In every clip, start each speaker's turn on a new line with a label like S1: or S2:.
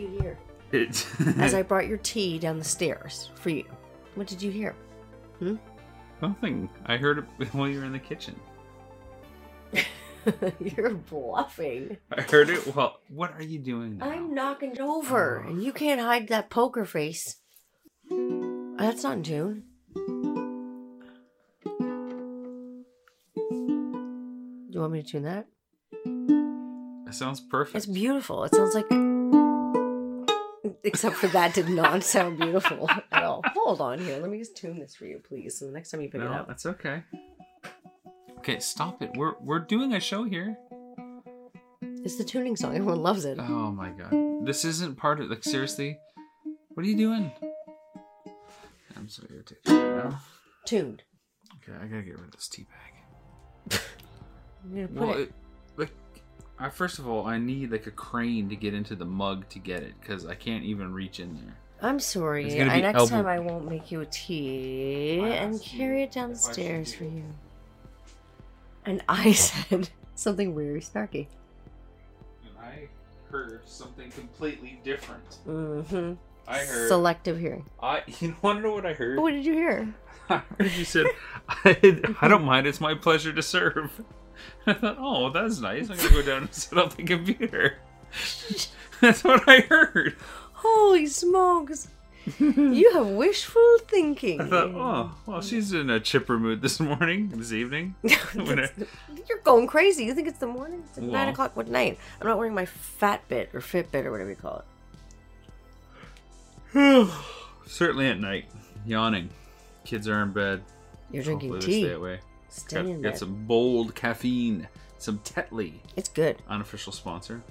S1: you hear?
S2: It,
S1: As I brought your tea down the stairs for you. What did you hear? Hmm?
S2: Nothing. I heard it while you were in the kitchen.
S1: You're bluffing.
S2: I heard it Well, What are you doing now?
S1: I'm knocking it over, and you can't hide that poker face. That's not in tune. Do you want me to tune that?
S2: It sounds perfect.
S1: It's beautiful. It sounds like. Except for that did not sound beautiful at all. Hold on here. Let me just tune this for you, please. So the next time you pick it
S2: no,
S1: up.
S2: that's okay. Okay, stop it. We're we're doing a show here.
S1: It's the tuning song. Everyone loves it.
S2: Oh my god. This isn't part of like seriously. What are you doing? I'm so irritated right now.
S1: Tuned.
S2: Okay, I gotta get rid of this tea bag.
S1: I'm gonna put
S2: Well,
S1: it.
S2: It, like, I first of all, I need like a crane to get into the mug to get it because I can't even reach in there.
S1: I'm sorry.
S2: It's gonna
S1: I,
S2: be
S1: next
S2: elbow-
S1: time I won't make you a tea
S2: I
S1: and
S2: asked you
S1: carry it
S2: if I should
S1: stairs
S2: do
S1: for
S2: it.
S1: you. And I said something very snarky.
S2: And I heard something completely different.
S1: Mm-hmm.
S2: I heard.
S1: Selective hearing.
S2: I you want to know what I heard?
S1: What did you hear?
S2: I heard you said, I, I don't mind. It's my pleasure to serve. I thought, oh, that's nice. I'm gonna go down and set up the computer. That's what I heard.
S1: Holy smokes! you have wishful thinking.
S2: I thought, oh, well, she's in a chipper mood this morning, this evening. I-
S1: You're going crazy. You think it's the morning? It's like nine o'clock. What night? I'm not wearing my fat bit or Fitbit or whatever you call it.
S2: Certainly at night, yawning. Kids are in bed.
S1: You're drinking
S2: Hopefully they
S1: tea.
S2: Stay away.
S1: Stay
S2: Got,
S1: in
S2: got some bold caffeine, some Tetley,
S1: It's good,
S2: unofficial sponsor.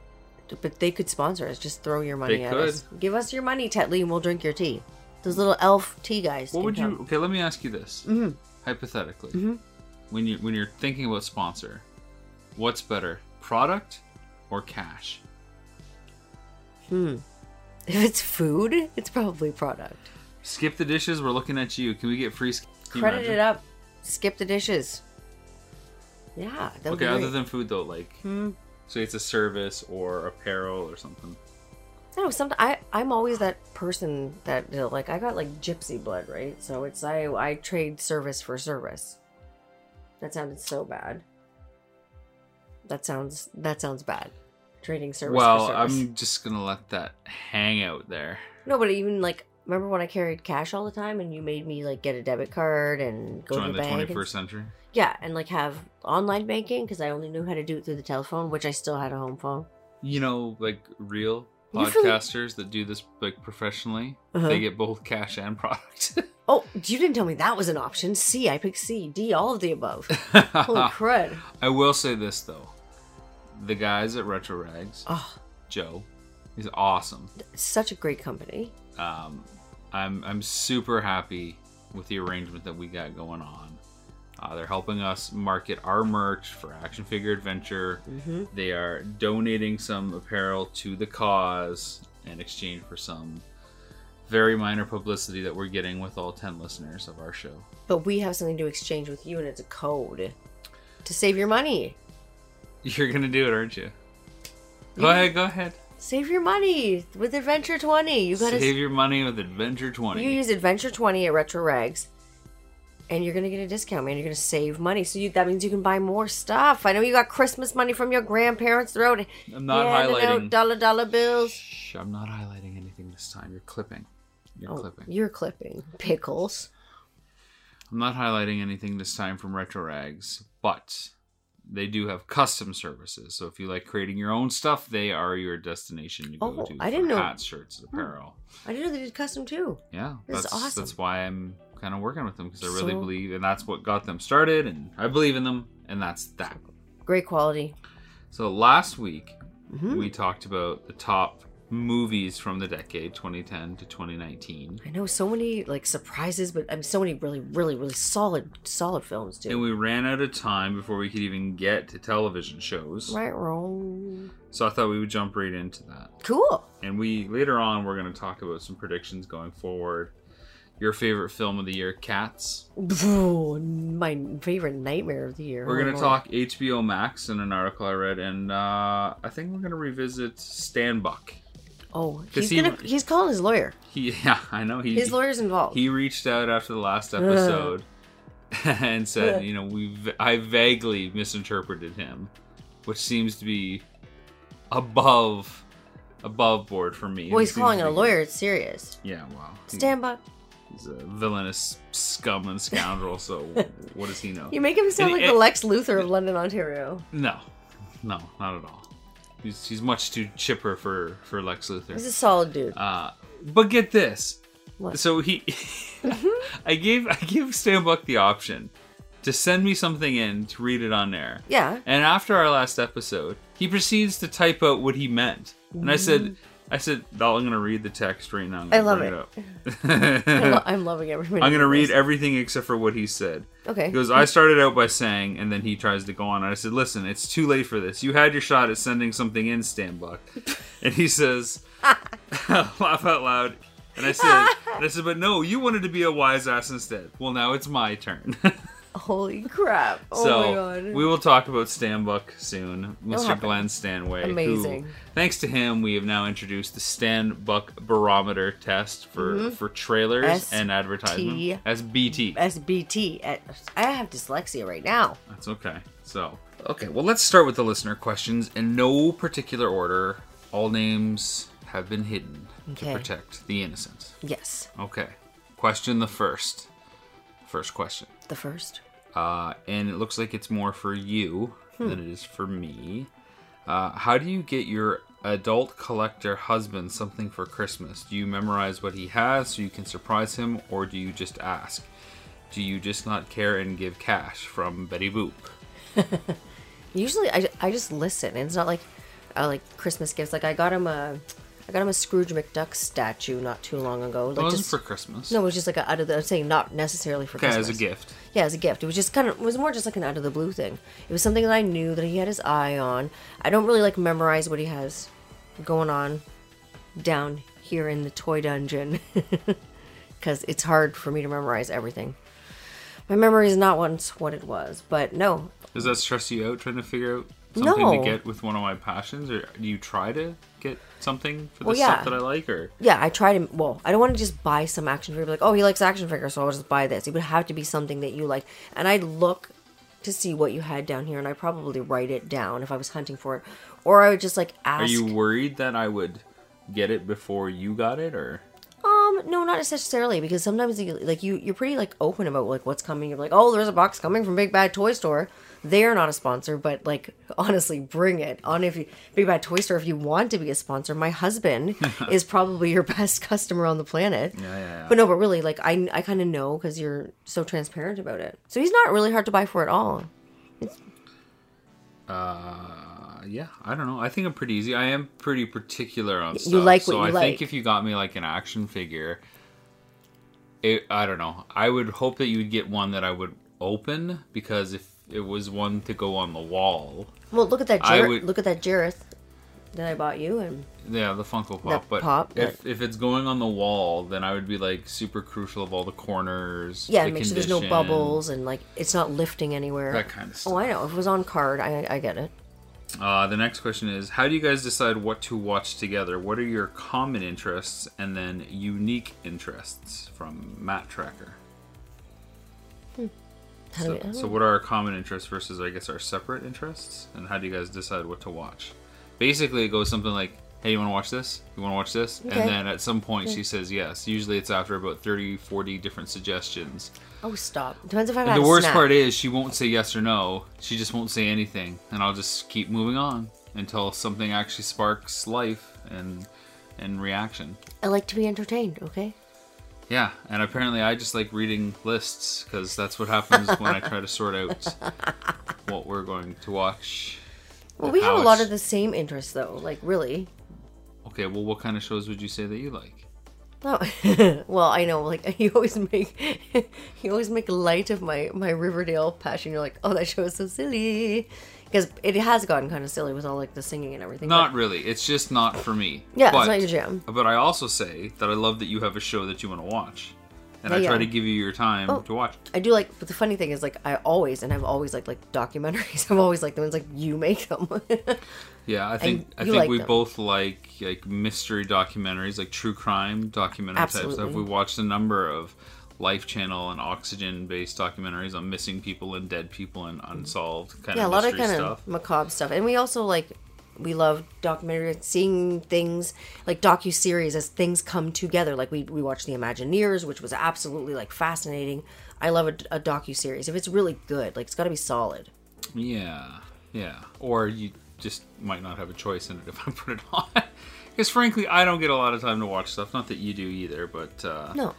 S1: but they could sponsor us. Just throw your money
S2: They
S1: at
S2: could.
S1: us. Give us your money, Tetley, and we'll drink your tea. Those little elf tea guys.
S2: What would you? Okay, let me ask you this.
S1: Mhm.
S2: Hypothetically,
S1: Mhm.
S2: when you when you're thinking about sponsor, what's better, product or cash?
S1: Hmm. If it's food, it's probably product.
S2: Skip the dishes. We're looking at you. Can we get free?
S1: Credit it up. Skip the dishes. Yeah.
S2: Okay, other than food though, like
S1: Hmm.
S2: say it's a service or apparel or something.
S1: Know. Sometimes I I'm always that person that you know, like I got like gypsy blood, right? So it's I I trade service for service. That sounded so bad. That sounds that sounds bad. Trading service.
S2: well,
S1: for service.
S2: I'm just gonna let that hang out there.
S1: no, but even like remember when I carried cash all the time and you made me like get a debit card and go
S2: Join
S1: to
S2: the
S1: the bank. and-
S2: 21st century.
S1: yeah, and like have online banking because I only knew how to do it through the telephone, which I still had a home phone.
S2: You know, like real podcasters that do this like professionally,
S1: Uh-huh.
S2: they get both cash and product.
S1: Oh, you didn't tell me that was an option. C, I picked C, D, all of the above. Holy crud!
S2: I will say this though, the guys at Retro Rags,
S1: Oh,
S2: Joe, he's awesome.
S1: such a great company.
S2: Um, I'm I'm super happy with the arrangement that we got going on. Uh, they're helping us market our merch for Action Figure Adventure.
S1: Mm-hmm.
S2: They are donating some apparel to the cause in exchange for some very minor publicity that we're getting with all 10 listeners of our show.
S1: But we have something to exchange with you, and it's a code to save your money.
S2: You're gonna do it, aren't you? Go
S1: Yeah.
S2: ahead, go ahead.
S1: Save your money with Adventure Twenty. You gotta
S2: Save your money with Adventure 20.
S1: you use Adventure Twenty at Retro Rags, and you're gonna get a discount, man. You're gonna save money, so you, that means you can buy more stuff. I know you got Christmas money from your grandparents throughout.
S2: I'm not
S1: handing out
S2: highlighting.
S1: dollar dollar bills.
S2: Shh, I'm not highlighting anything this time. You're clipping. You're
S1: Oh,
S2: clipping.
S1: you're clipping pickles.
S2: I'm not highlighting anything this time from Retro Rags, but they do have custom services. So if you like creating your own stuff, they are your destination to go
S1: Oh,
S2: to.
S1: I
S2: for
S1: didn't know-
S2: hats, shirts, apparel.
S1: I didn't know they did custom too.
S2: Yeah,
S1: This is
S2: that's
S1: awesome.
S2: that's why I'm kind of working with them because I really
S1: So-
S2: believe, and that's what got them started, and I believe in them, and that's that.
S1: Great quality.
S2: So last week
S1: Mhm.
S2: we talked about the top movies from the decade 2010 to 2019.
S1: I know so many like surprises, but I'm so many really, really, really solid, solid films too.
S2: And we ran out of time before we could even get to television shows.
S1: right, wrong.
S2: So I thought we would jump right into that.
S1: Cool.
S2: And we later on we're going to talk about some predictions going forward. Your favorite film of the year, Cats.
S1: My favorite nightmare of the year.
S2: We're
S1: Oh,
S2: going to talk HBO Max in an article I read, and uh, I think we're going to revisit Stan Buck.
S1: Oh, he's
S2: he-
S1: gonna. He's calling his lawyer.
S2: He, yeah, I know he.
S1: His lawyer's involved.
S2: He reached out after the last episode and said, you know, we I vaguely misinterpreted him, which seems to be above above board for me.
S1: well, he's calling a lawyer. It's serious.
S2: Yeah, wow. He-
S1: Stand by.
S2: He's a villainous scum and scoundrel. So what does he know?
S1: You make him sound
S2: And-
S1: like the Lex Luthor of London, Ontario.
S2: No, no, not at all. He's he's much too chipper for for Lex Luthor.
S1: He's a solid dude.
S2: Uh, but get this.
S1: What?
S2: So he, I gave I gave Stan Buck the option to send me something in to read it on air.
S1: yeah.
S2: And after our last episode, he proceeds to type out what he meant. And I said, I said, "Doll, I'm gonna read the text right now. I'm
S1: I love it.
S2: up.
S1: I lo- I'm loving everybody.
S2: I'm gonna read everything except for what he said.
S1: Okay.
S2: He goes, I started out by saying, and then he tries to go on. And I said, listen, it's too late for this. You had your shot at sending something in, Stan Buck. And he says, laugh out loud. And I said, and I said, but no, you wanted to be a wise ass instead. Well, now it's my turn.
S1: Holy crap! Oh
S2: so
S1: my god.
S2: we will talk about Stan Buck soon, oh
S1: Mr.
S2: Glenn Stanway. who,
S1: Amazing.
S2: thanks to him, we have now introduced the Stan Buck barometer test for mm-hmm. for trailers
S1: S
S2: and advertisement. SBT.
S1: SBT. I have dyslexia right now.
S2: That's okay. So, okay, well, let's start with the listener questions in no particular order. All names have been hidden
S1: Okay.
S2: to protect the innocent.
S1: Yes.
S2: Okay, question the first. First question.
S1: The first.
S2: Uh, and it looks like it's more for you
S1: Hmm.
S2: than it is for me. Uh, how do you get your adult collector husband something for Christmas? Do you memorize what he has so you can surprise him, or do you just ask? Do you just not care and give cash from Betty Boop?
S1: Usually, I, I just listen. It's not like uh, like Christmas gifts. Like I got him a I got him a Scrooge McDuck statue not too long ago. Like
S2: Well,
S1: just
S2: for Christmas.
S1: no, it was just like a, out of the. I'm saying not necessarily for
S2: Okay,
S1: Christmas.
S2: as a gift.
S1: Yeah, as a gift. It was just kind of. It was more just like an out of the blue thing. It was something that I knew that he had his eye on. I don't really like memorize what he has going on down here in the toy dungeon because it's hard for me to memorize everything. My memory is not once what it was, but no,
S2: Does that stress you out trying to figure out something
S1: No.
S2: to get with one of my passions, or do you try to get something for the
S1: Well, yeah.
S2: stuff that I like, or
S1: Yeah, I try to. Well, I don't want to just buy some action figure. Like, oh, he likes action figures, so I'll just buy this. It would have to be something that you like. And I'd look to see what you had down here, and I'd probably write it down if I was hunting for it, or I would just like ask.
S2: are you worried that I would get it before you got it, or
S1: Um, no, not necessarily, because sometimes you like you you're pretty like open about like what's coming. You're like, oh, there's a box coming from Big Bad Toy Store. They're not a sponsor, but like honestly, bring it on if you Big Bad Toy Store if you want to be a sponsor. My husband is probably your best customer on the planet.
S2: yeah, yeah, yeah.
S1: But no, but really, like I I kind of know because you're so transparent about it. So he's not really hard to buy for at all. It's...
S2: Uh, yeah, I don't know. I think I'm pretty easy. I am pretty particular on stuff.
S1: You like what
S2: so
S1: you
S2: I
S1: like.
S2: think if you got me like an action figure, it, I don't know. I would hope that you would get one that I would open because if it was one to go on the wall,
S1: Well, look at that
S2: I would-
S1: Look at that Jareth that I bought you, and
S2: yeah, the Funko Pop. But
S1: pop,
S2: if if it's going on the wall, then I would be like super crucial of all the corners.
S1: yeah,
S2: the
S1: make sure there's no bubbles and like it's not lifting anywhere.
S2: That kind of stuff.
S1: Oh, I know. If it was on card, I I get it.
S2: Uh, the next question is How do you guys decide what to watch together? What are your common interests and then unique interests from Matt Tracker?
S1: Do
S2: So,
S1: we, oh.
S2: so, what are our common interests versus, I guess, our separate interests? And how do you guys decide what to watch? Basically, it goes something like, Hey, you want to watch this? You want to watch this?
S1: Okay.
S2: And then at some point, she says yes. Usually, it's after about 30, 40 different suggestions.
S1: oh, stop. Depends if I've
S2: And
S1: had
S2: the
S1: a
S2: worst
S1: snack.
S2: part is, she won't say yes or no. She just won't say anything. And I'll just keep moving on until something actually sparks life and and reaction.
S1: I like to be entertained. Okay.
S2: Yeah, and apparently I just like reading lists because that's what happens when I try to sort out what we're going to watch.
S1: Well, we have a lot of the same interests, though. Like, really.
S2: Okay, well, what kind of shows would you say that you like?
S1: Oh, well, I know. Like, you always make you always make light of my my Riverdale passion. You're like, oh, that show is so silly, because it has gotten kind of silly with all like the singing and everything.
S2: Not
S1: but-
S2: really. It's just not for me.
S1: Yeah,
S2: but,
S1: it's not your jam.
S2: But I also say that I love that you have a show that you want to watch, and oh,
S1: I
S2: try
S1: yeah.
S2: to give you your time
S1: Oh.
S2: to watch.
S1: I do like, but the funny thing is, like, I always and I've always liked like documentaries. I've always liked the ones like you make them.
S2: Yeah, I think I think
S1: like
S2: we
S1: them.
S2: both like like mystery documentaries, like true crime documentary type stuff.
S1: Absolutely.
S2: We watched a number of Life Channel and Oxygen based documentaries on missing people and dead people and unsolved kind
S1: yeah, a
S2: of
S1: lot of kind
S2: stuff.
S1: of macabre stuff, and we also like we love documentaries, seeing things like docu series as things come together. Like we we watched The Imagineers, which was absolutely like fascinating. I love a, a docu series if it's really good. Like it's got to be solid.
S2: Yeah, yeah. Or you just might not have a choice in it if I put it on. Because frankly, I don't get a lot of time to watch stuff. Not that you do either, but uh,
S1: No,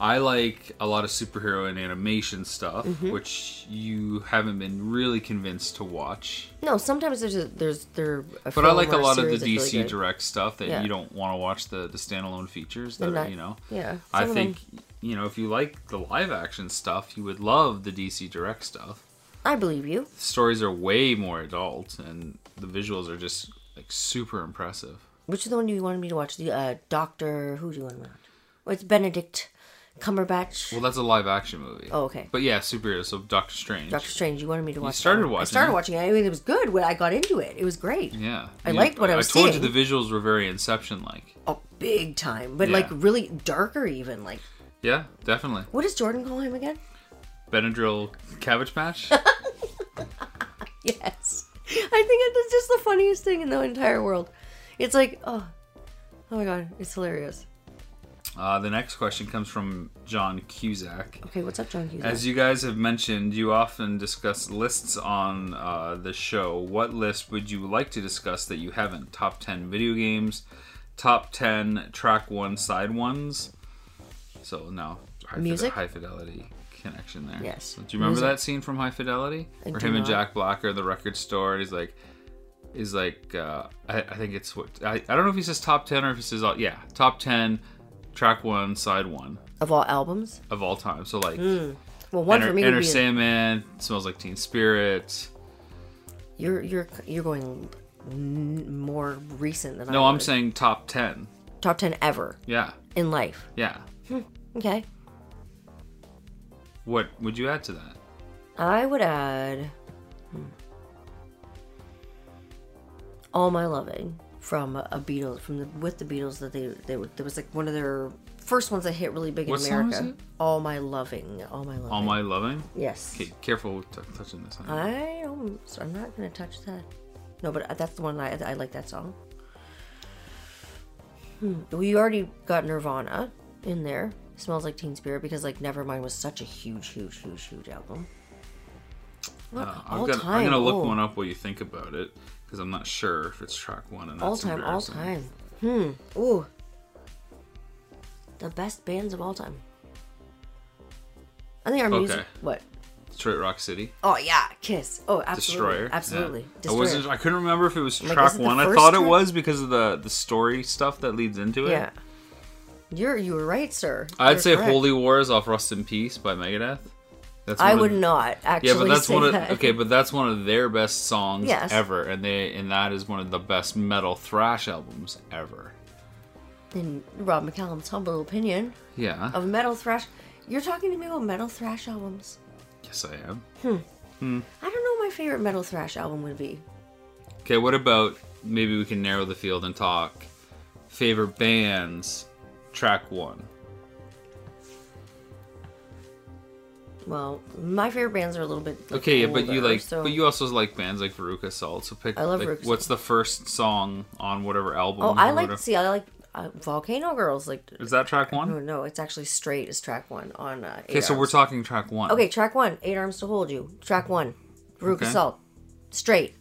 S2: I like a lot of superhero and animation stuff,
S1: Mm-hmm.
S2: which you haven't been really convinced to watch.
S1: no. Sometimes there's a, there's there.
S2: But I like a lot of the DC
S1: really
S2: direct stuff that
S1: Yeah.
S2: you don't want to watch the the standalone features. That
S1: And
S2: are, you know,
S1: Yeah,
S2: I
S1: of them-
S2: think you know if you like the live action stuff, you would love the DC direct stuff.
S1: I believe you.
S2: The stories are way more adult, and the visuals are just like super impressive.
S1: Which is the one you wanted me to watch? The uh, Doctor. Who do you want to watch? It's Benedict Cumberbatch.
S2: Well, that's a live action movie.
S1: Oh, okay.
S2: But yeah, superhero. So Doctor Strange.
S1: Doctor Strange. You wanted me to watch.
S2: started
S1: that one. I started
S2: it.
S1: watching it. I mean, it was good when I got into it. It was great.
S2: Yeah,
S1: I
S2: You-
S1: liked what I was
S2: I told
S1: seeing.
S2: you the visuals were very Inception like.
S1: Oh, big time. But
S2: Yeah.
S1: like really darker, even. Like,
S2: Yeah, definitely.
S1: what does Jordan call him again?
S2: Benadryl Cabbage Patch.
S1: Yes. I think it's just the funniest thing in the entire world. It's like, oh, oh my god, it's hilarious.
S2: Uh, the next question comes from John Cusack.
S1: Okay, what's up, John Hughes?
S2: As you guys have mentioned, you often discuss lists on uh, the show. What list would you like to discuss that you haven't? Top 10 video games, top 10 track one side ones. So, no, high, fide-
S1: Music?
S2: high fidelity connection there.
S1: Yes.
S2: Do you remember
S1: Music.
S2: that scene from High Fidelity?
S1: I
S2: Where him and. Jack Black are at the record store and he's like, is like, uh, I, I think it's what, I, I don't know if he says top 10 or if he says, all, yeah, top 10 track one, side one
S1: of all albums?
S2: of all time. So, like,
S1: Well, one
S2: Enter,
S1: for me
S2: Enter Sandman, Smells Like Teen Spirit.
S1: you're you're you're going more recent than I
S2: No, I'm saying top 10.
S1: top 10 ever
S2: Yeah,
S1: in life.
S2: yeah.
S1: Okay.
S2: What would you add to that?
S1: I would add hmm, All My Loving from a Beatles from the with the Beatles that they they were there was like one of their first ones that hit really big in
S2: What is
S1: America. All My Loving. All My Loving.
S2: All My Loving?
S1: Yes.
S2: Okay, careful with t- touching this.
S1: I don't so I'm not to touch that. No, but that's the one I I like that song. Hmm. We already got Nirvana in there. Smells like Teen Spirit because like Nevermind was such a huge, huge, huge, huge album.
S2: Uh, I'm, gonna. I'm gonna look
S1: oh.
S2: one up while you think about it because I'm not sure if it's track one. And
S1: All
S2: that's
S1: time, all time. Hmm. Ooh. The best bands of all time. I think our music.
S2: Okay.
S1: What?
S2: Detroit Rock City,
S1: Oh yeah, Kiss. Oh, absolutely,
S2: Destroyer.
S1: absolutely.
S2: Yeah. I
S1: Destroyer.
S2: wasn't. I couldn't remember if it was track
S1: it
S2: one. I thought it was because of the the story stuff that leads into it.
S1: Yeah. You're you were right, sir.
S2: I'd
S1: You're
S2: say
S1: correct.
S2: Holy Wars off Rust in Peace by Megadeth. That's
S1: I
S2: one of-
S1: would not actually.
S2: Yeah, but that's
S1: say
S2: one of
S1: that.
S2: okay, but that's one of their best songs
S1: Yes.
S2: ever, and they and that is one of the best metal thrash albums ever.
S1: In Rob McCallum's humble opinion
S2: Yeah,
S1: of metal thrash, you're talking to me about metal thrash albums.
S2: yes, I am. Hmm.
S1: I don't know what my favorite metal thrash album would be.
S2: Okay, what about maybe we can narrow the field and talk favorite bands, track one.
S1: Well, my favorite bands are a little bit. like,
S2: Okay, yeah, but you like,
S1: so
S2: but you also like bands like Veruca Salt. So pick.
S1: I love
S2: like,
S1: Veruca
S2: What's the first song on whatever album?
S1: Oh, I like.
S2: whatever-
S1: See, I like uh, Volcano Girls. Like,
S2: Is that track one?
S1: no, it's actually straight is track one on. Uh,
S2: Okay, so we're talking track one.
S1: Okay, track one, Eight Arms to Hold You. Track one, Veruca
S2: Okay.
S1: Salt, straight.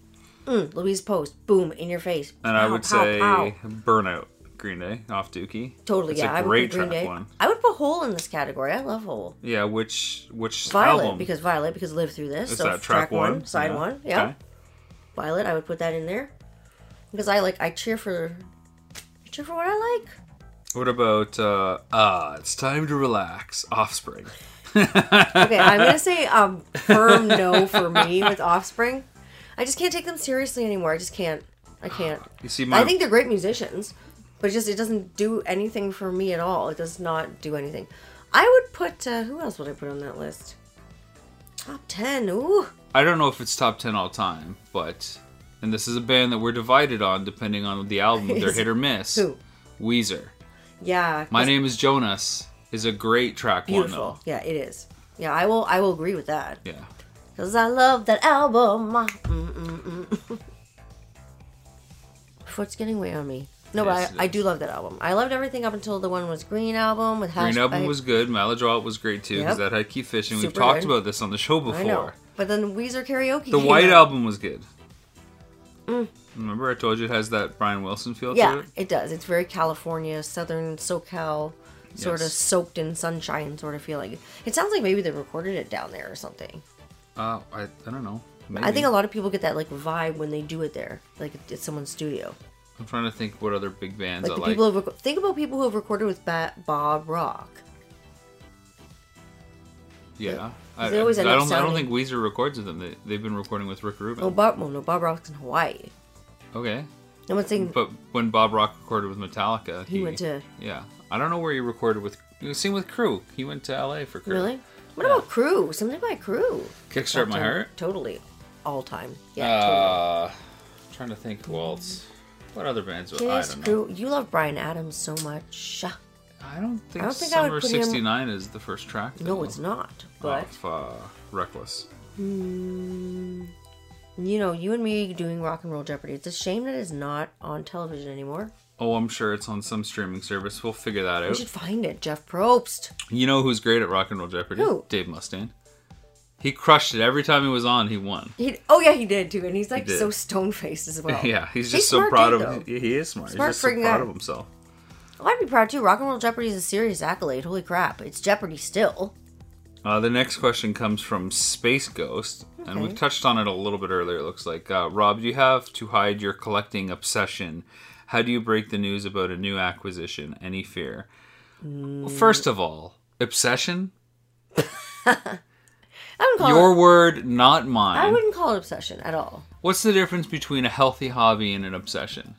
S1: Mm, Louise Post, boom, in your face.
S2: And I would
S1: pow,
S2: say
S1: pow.
S2: Burnout, Green Day, off Dookie.
S1: Totally,
S2: It's
S1: yeah. I
S2: a
S1: would
S2: great
S1: put Green
S2: track
S1: Day.
S2: one.
S1: I would put Hole in this category. I love Hole.
S2: Yeah, which which
S1: Violet
S2: album?
S1: because Violet because Live Through This.
S2: Is
S1: so
S2: that track, one?
S1: side
S2: Yeah.
S1: one, yeah.
S2: Okay.
S1: Violet, I would put that in there because I like I cheer for I cheer for what I like.
S2: What about uh ah, it's time to relax, Offspring.
S1: Okay, I'm gonna say um firm no for me with Offspring. I just can't take them seriously anymore. I just can't. I can't.
S2: You see my
S1: I think they're great musicians, but just it doesn't do anything for me at all. It does not do anything. I would put uh, who else would I put on that list? Top ten. Ooh,
S2: I don't know if it's top 10 all time, but and this is a band that we're divided on depending on the album. They're hit or miss.
S1: Who?
S2: Weezer.
S1: Yeah.
S2: My name is Jonas is a great track one
S1: beautiful.
S2: though.
S1: Yeah, it is. Yeah, I will. I will agree with that.
S2: Yeah.
S1: Cause I love that album. Mm, mm, mm. Foot's getting way on me. No,
S2: Yes,
S1: but I, I do love that album. I loved everything up until the one was Green album with Hash.
S2: Green album
S1: I-
S2: was good. Maladroit was great too because
S1: Yep.
S2: that had Keep Fishin'. We've talked
S1: good.
S2: about this on the show before.
S1: I know. But then Weezer karaoke.
S2: The White
S1: out.
S2: album was good. Remember I told you it has that Brian Wilson feel to
S1: Mm. Yeah,
S2: it?
S1: it does. It's very California, Southern SoCal, sort of soaked in sunshine sort of feeling. It sounds like maybe they recorded it down there or something.
S2: Uh, I, I don't know. Maybe.
S1: I think a lot of people get that like vibe when they do it there, like it's someone's studio.
S2: I'm trying to think what other big bands
S1: Like
S2: I
S1: the
S2: like.
S1: people who have, rec- think about people who have recorded with ba- Bob Rock.
S2: yeah. I,
S1: they always
S2: I
S1: end up
S2: don't. I don't think Weezer records with them. They, they've been recording with Rick Rubin.
S1: Oh, Bob, well, no, Bob Rock's in Hawaii.
S2: okay.
S1: I'm not saying
S2: But when Bob Rock recorded with Metallica,
S1: he went to
S2: Yeah, I don't know where he recorded with. Same with Crüe. He went to L.A. for Crüe.
S1: really. What
S2: Yeah.
S1: about Crüe? Something by Crüe.
S2: Kickstart My Heart.
S1: Totally, all time. Yeah, totally.
S2: Uh, trying to think who else. What other bands? I
S1: Kiss,
S2: don't know.
S1: You love Bryan Adams so much.
S2: I don't think,
S1: I don't think I
S2: Summer
S1: would put him-
S2: '69 is the first track.
S1: No, it's not. But
S2: Of uh, Reckless.
S1: mm, you know, you and me doing Rock and Roll Jeopardy. It's a shame that it's not on television anymore.
S2: Oh, I'm sure it's on some streaming service. We'll figure that out.
S1: We should find it. Jeff Probst.
S2: You know who's great at Rock and Roll Jeopardy?
S1: Who?
S2: Dave Mustaine. He crushed it every time he was on. He won.
S1: He, oh yeah, he did too, and he's like
S2: did.
S1: so stone faced as well.
S2: yeah, he's
S1: He's
S2: just so
S1: smart
S2: proud
S1: dude,
S2: of.
S1: though.
S2: He, he is smart.
S1: Smart
S2: he's just so proud
S1: guy.
S2: of himself.
S1: Oh, I'd be proud too. Rock and Roll Jeopardy is a serious accolade. Holy crap! It's Jeopardy still.
S2: Uh, the next question comes from Space Ghost, and we
S1: Okay.
S2: touched on it a little bit earlier. It looks like uh, Rob, do you have to hide your collecting obsession. How do you break the news about a new acquisition? Any fear?
S1: Mm.
S2: Well, first of all, obsession.
S1: I wouldn't call
S2: Your
S1: it.
S2: word, not mine.
S1: I wouldn't call it obsession at all.
S2: What's the difference between a healthy hobby and an obsession?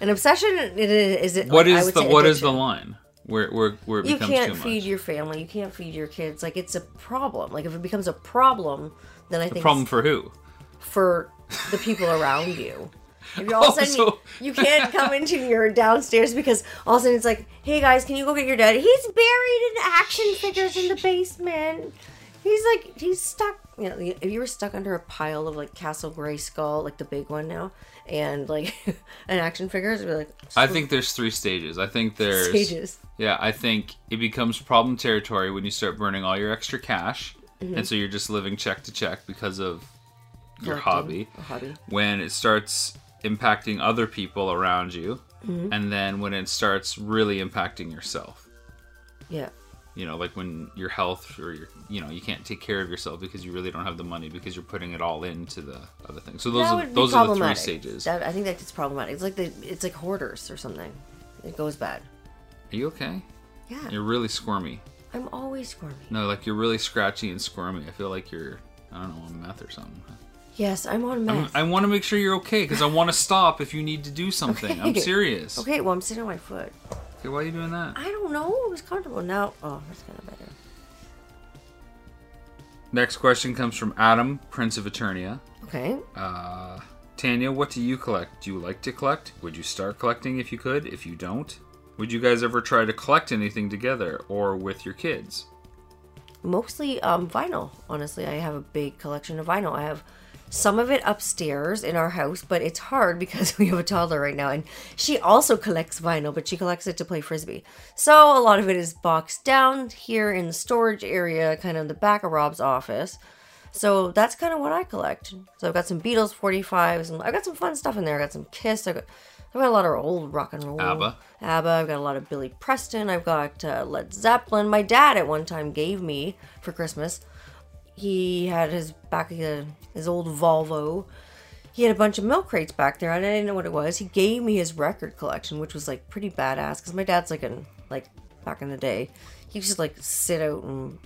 S1: An obsession it is. It?
S2: What
S1: like,
S2: is the what is the line where where where it
S1: You
S2: becomes
S1: can't feed your family. You can't feed your kids. Like it's a problem. Like if it becomes a problem, then I think
S2: Problem
S1: it's
S2: for who?
S1: for the people around you. If you're all of a sudden
S2: so-
S1: you can't come into your downstairs because all of a sudden it's like, hey guys, can you go get your dad? He's buried in action figures in the basement. He's like he's stuck. You know, if you were stuck under a pile of like Castle Grayskull, like the big one now, and like an action figures, you're like
S2: I think there's three stages. I think there's
S1: stages.
S2: Yeah, I think it becomes problem territory when you start burning all your extra cash,
S1: Mm-hmm.
S2: and so you're just living check to check because of your hobby.
S1: a hobby.
S2: When it starts impacting other people around you,
S1: Mm-hmm.
S2: and then when it starts really impacting yourself.
S1: Yeah.
S2: You know, like when your health or your, you know, you can't take care of yourself because you really don't have the money because you're putting it all into the other thing. So those
S1: that
S2: are those are the three stages.
S1: That, I think that it's problematic. It's like the it's like hoarders or something. It goes bad.
S2: Are you okay?
S1: Yeah.
S2: You're really squirmy.
S1: I'm always squirmy.
S2: No, like you're really scratchy and squirmy. I feel like you're, I don't know, on meth or something.
S1: Yes, I'm on
S2: I'm-
S1: meth.
S2: I want to make sure you're okay because I want to stop if you need to do something. I'm serious. Okay.
S1: Okay, well I'm sitting on my foot.
S2: Okay, why are you doing that?
S1: I don't know. It was comfortable. Now, oh, that's kind of better.
S2: Next question comes from Adam, Prince of Eternia.
S1: Okay.
S2: Uh, Tanya, what do you collect? Do you like to collect? Would you start collecting if you could? If you don't, would you guys ever try to collect anything together or with your kids?
S1: Mostly um, vinyl. Honestly, I have a big collection of vinyl. I have some of it upstairs in our house, but it's hard because we have a toddler right now, and she also collects vinyl, but she collects it to play frisbee. So a lot of it is boxed down here in the storage area, kind of the back of Rob's office. So that's kind of what I collect. So I've got some Beatles 45s, and I've got some fun stuff in there. I got some Kiss. I got I've got a lot of old rock and roll.
S2: ABBA.
S1: ABBA. I've got a lot of Billy Preston. I've got uh, Led Zeppelin. My dad at one time gave me for Christmas. He had his back uh, his old Volvo. He had a bunch of milk crates back there, and I didn't know what it was. He gave me his record collection, which was like pretty badass. Because my dad's like an like back in the day, he used to like sit out and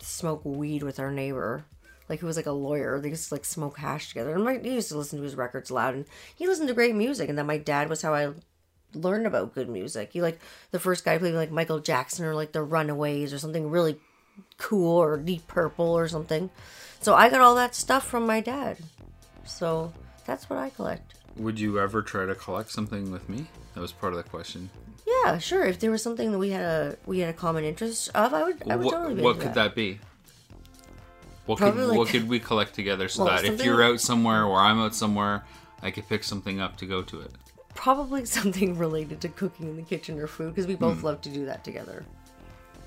S1: smoke weed with our neighbor. Like he was like a lawyer. They used to like smoke hash together. And my, he used to listen to his records loud, and he listened to great music. And then my dad was how I learned about good music. He like the first guy played like Michael Jackson or like the Runaways or something really cool or Deep Purple or something. So I got all that stuff from my dad. So That's what I collect.
S2: Would you ever try to collect something with me? That was part of the question.
S1: Yeah, sure. If there was something that we had a we had a common interest of, I would I would
S2: what
S1: totally be
S2: what could that be? What could
S1: like-
S2: what could we collect together so
S1: Well,
S2: that if you're out somewhere or I'm out somewhere, I could pick something up to go to it.
S1: Probably something related to cooking in the kitchen or food because we both
S2: Hmm.
S1: love to do that together.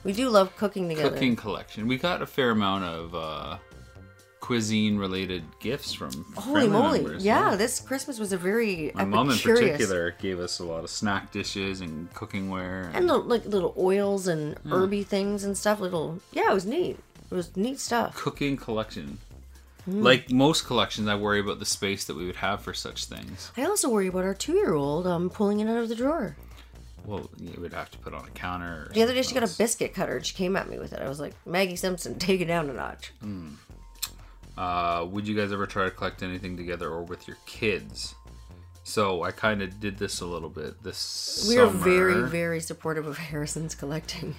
S1: We do love cooking together.
S2: Cooking collection. We got a fair amount of uh, cuisine related gifts from
S1: Holy moly!
S2: members,
S1: yeah, this Christmas was a very
S2: My mom in particular gave us a lot of snack dishes and cooking ware.
S1: and little, like little oils and
S2: Hmm.
S1: herby things and stuff. Little yeah, it was neat. It was neat stuff.
S2: cooking collection.
S1: Hmm.
S2: Like most collections, I worry about the space that we would have for such things.
S1: I also worry about our two-year-old um, pulling it out of the drawer.
S2: Well, you would have to put on a counter. Or
S1: The other day, she got a biscuit cutter. and She came at me with it. I was like, Maggie Simpson, take it down a notch.
S2: Uh, would you guys ever try to collect anything together or with your kids? So I kind of did this a little bit this
S1: We are very, very supportive of Harrison's collecting.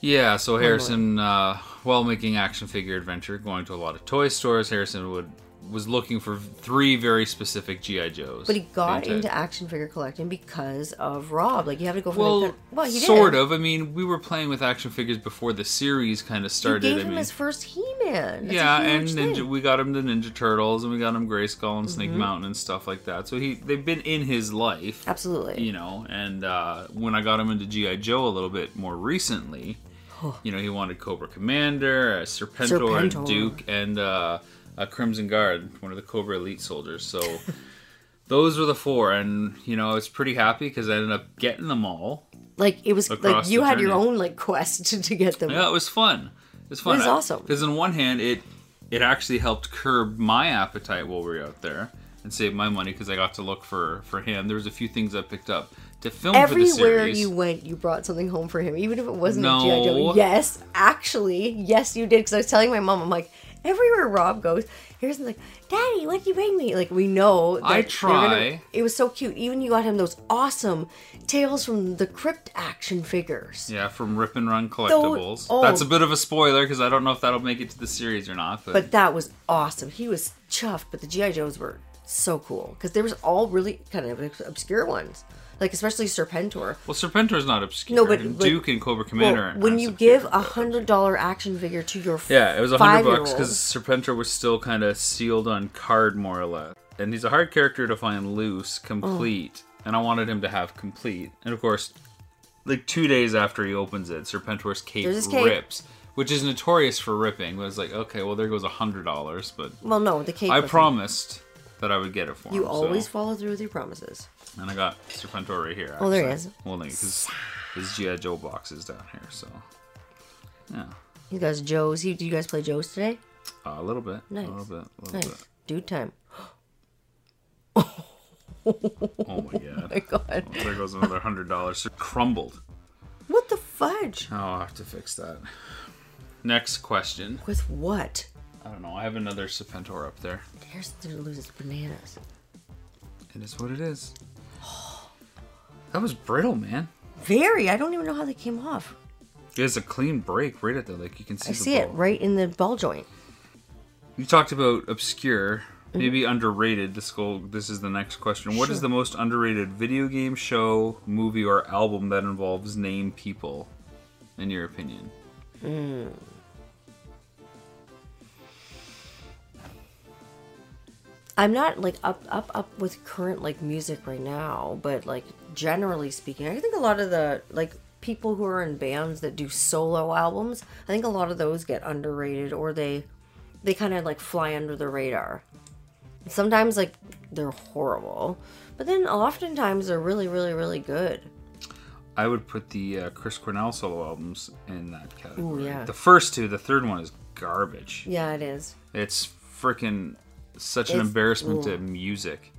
S2: Yeah, so Harrison, uh, while making action figure adventure, going to a lot of toy stores, Harrison would was looking for three very specific GI Joes.
S1: But he got
S2: Into-
S1: action figure collecting because of Rob. Like you have to go from
S2: well,
S1: the well, he did.
S2: sort of. I mean, we were playing with action figures before the series kind of
S1: You
S2: started.
S1: gave
S2: I
S1: him
S2: mean,
S1: his first He-Man. That's
S2: yeah, and Ninja, we got him the Ninja Turtles, and we got him Grayskull and
S1: Mm-hmm.
S2: Snake Mountain and stuff like that. So he they've been in his life,
S1: Absolutely.
S2: you know. And uh, when I got him into GI Joe a little bit more recently, you know, he wanted Cobra Commander, a Serpentor,
S1: Serpentor.
S2: and Duke, and uh, a Crimson Guard, one of the Cobra Elite soldiers. So. Those were the four, and you know I was pretty happy because I ended up getting them all.
S1: Like it was like you had your own like quest to, get them.
S2: Yeah, it was fun. It was fun.
S1: It was awesome.
S2: Because on one hand, it it actually helped curb my appetite while we were out there and save my money because I got to look for for him. There was a few things I picked up to film for the
S1: Everywhere
S2: series.
S1: you went, you brought something home for him, even if it wasn't
S2: No.
S1: a GI Joe. Yes, actually, yes, you did. Because I was telling my mom, I'm like, everywhere Rob goes, here's like, Daddy, what did you bring me? Like we know.
S2: I
S1: they're gonna-
S2: try.
S1: it was so cute. Even you got him those awesome tales from the Crypt action figures.
S2: yeah, from Rip and Run Collectibles.
S1: oh.
S2: That's a bit of a spoiler because I don't know if that'll make it to the series or not. But,
S1: But that was awesome. He was chuffed, but the GI Joes were so cool because there was all really kind of obscure ones, like especially Serpentor.
S2: well, Serpentor is not obscure.
S1: No, but-
S2: Duke and Cobra Commander.
S1: Well, when you give a hundred dollar action figure to your
S2: Yeah, it was a hundred bucks because Serpentor was still kind of sealed on card, more or less. And he's a hard character to find loose, complete, and I wanted him to have complete. And of course, like two days after he opens it, Serpentor's cape,
S1: cape.
S2: rips, which is notorious for ripping. But it's like, okay, well, there goes a hundred dollars, but
S1: well, no, the cape.
S2: I promised that I would get it for
S1: You
S2: him.
S1: always
S2: so.
S1: follow through with your promises.
S2: and I got Mr. Serpentor right here.
S1: Oh, there he
S2: actually.
S1: is.
S2: Well, because his GI Joe box is down here, so yeah,
S1: You guys, Joe's. You, do you guys play Joe's today?
S2: uh, a little bit,
S1: Nice.
S2: a little bit, a little
S1: Nice.
S2: bit.
S1: Dude time.
S2: Oh my god.
S1: Oh My God.
S2: Well, there goes another hundred dollars. Crumbled.
S1: What the fudge?
S2: Oh, I'll have to fix that. Next question.
S1: With what?
S2: I don't know. I have another Serpentor up there.
S1: Here's the loses bananas.
S2: It is what it is. That was brittle, man.
S1: Very. I don't even know how they came off.
S2: It has a clean break right at the like you can see.
S1: I see it right in the ball joint.
S2: You talked about obscure,
S1: Mm-hmm.
S2: maybe underrated. This go. This is the next question. What is
S1: Sure.
S2: the most underrated video game, show, movie, or album that involves name people, in your opinion?
S1: I'm not like up up up with current like music right now, but like generally speaking, I think a lot of the like people who are in bands that do solo albums, I think a lot of those get underrated or they they kind of like fly under the radar. Sometimes like they're horrible, but then oftentimes they're really really really good.
S2: I would put the uh, Chris Cornell solo albums in that category.
S1: yeah.
S2: The first two, the third one is garbage.
S1: Yeah, it is.
S2: It's freaking such an embarrassment to music.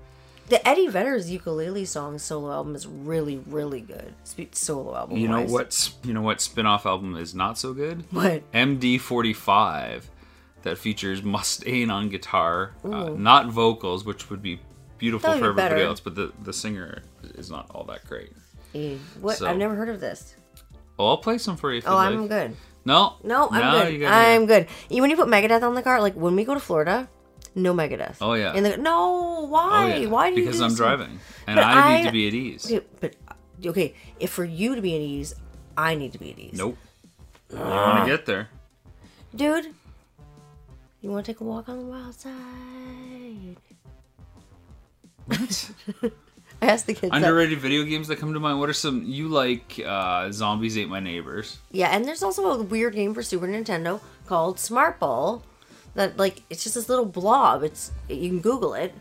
S1: The Eddie Vedder's ukulele song solo album is really really good. Solo album.
S2: You know
S1: wise.
S2: what? You know what spin-off album is not so good?
S1: What?
S2: MD45 that features Mustaine on guitar, uh, not vocals, which would be beautiful
S1: That
S2: for
S1: be
S2: everybody
S1: better.
S2: else, but the the singer is not all that great.
S1: Eh, What?
S2: So-
S1: I've never heard of this.
S2: Well, I'll play some for you. If
S1: Oh,
S2: you'd
S1: I'm
S2: like.
S1: good.
S2: No,
S1: No, I'm
S2: no,
S1: good.
S2: gotta-
S1: I'm good. You- When you put Megadeth on the car, like when we go to Florida, No Megadeth.
S2: Oh, yeah.
S1: And they go, no,
S2: Oh,
S1: why?
S2: yeah.
S1: Why do you
S2: Because I'm
S1: this?
S2: driving and
S1: But
S2: I, need
S1: I-
S2: to be at ease.
S1: Okay, but okay, if for you to be at ease, I need to be at ease.
S2: Nope. You want to get there?
S1: Dude, you want to take a walk on the wild side?
S2: What?
S1: I asked the kids. that.
S2: Underrated video games that come to mind. What are some you like? Uh, Zombies ate my neighbors.
S1: Yeah, and there's also a weird game for Super Nintendo called Smart Ball. That like it's just this little blob. It's you can Google it.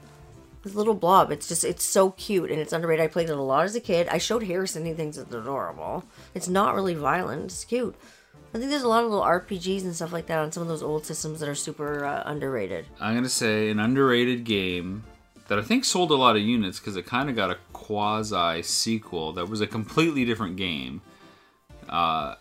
S1: This little blob. It's just it's so cute and it's underrated. I played it a lot as a kid. I showed Harrison. He thinks it's adorable. It's not really violent. It's cute. I think there's a lot of little RPGs and stuff like that on some of those old systems that are super uh, underrated.
S2: I'm gonna say an underrated game that I think sold a lot of units because it kind of got a quasi sequel that was a completely different game. Uh,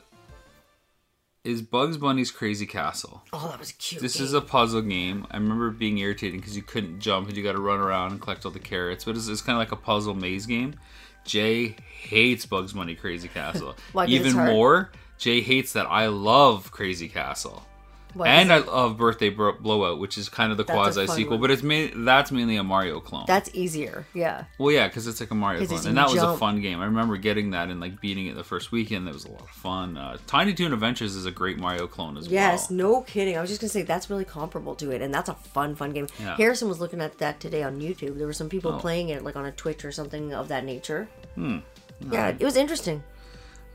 S2: is Bugs Bunny's Crazy Castle?
S1: Oh, that was cute.
S2: This
S1: game.
S2: is a puzzle game. I remember being irritating because you couldn't jump and you got to run around and collect all the carrots. But it's, it's kind of like a puzzle maze game. Jay hates Bugs Bunny Crazy Castle.
S1: like
S2: Even more, Jay hates that I love Crazy Castle.
S1: What,
S2: and I love Birthday Bro- Blowout, which is kind of the quasi sequel, but it's ma- that's mainly a Mario clone.
S1: that's easier. Yeah.
S2: well, yeah, because it's like a Mario clone, and that was a fun game. I remember getting that and like beating it the first weekend. That was a lot of fun. Uh, Tiny Toon Adventures is a great Mario clone as
S1: Yes,
S2: well.
S1: Yes, no kidding. I was just gonna say that's really comparable to it, and that's a fun, fun game.
S2: Yeah.
S1: Harrison was looking at that today on YouTube. There were some people
S2: Oh.
S1: playing it, like on a Twitch or something of that nature.
S2: Hmm.
S1: Yeah, it was interesting.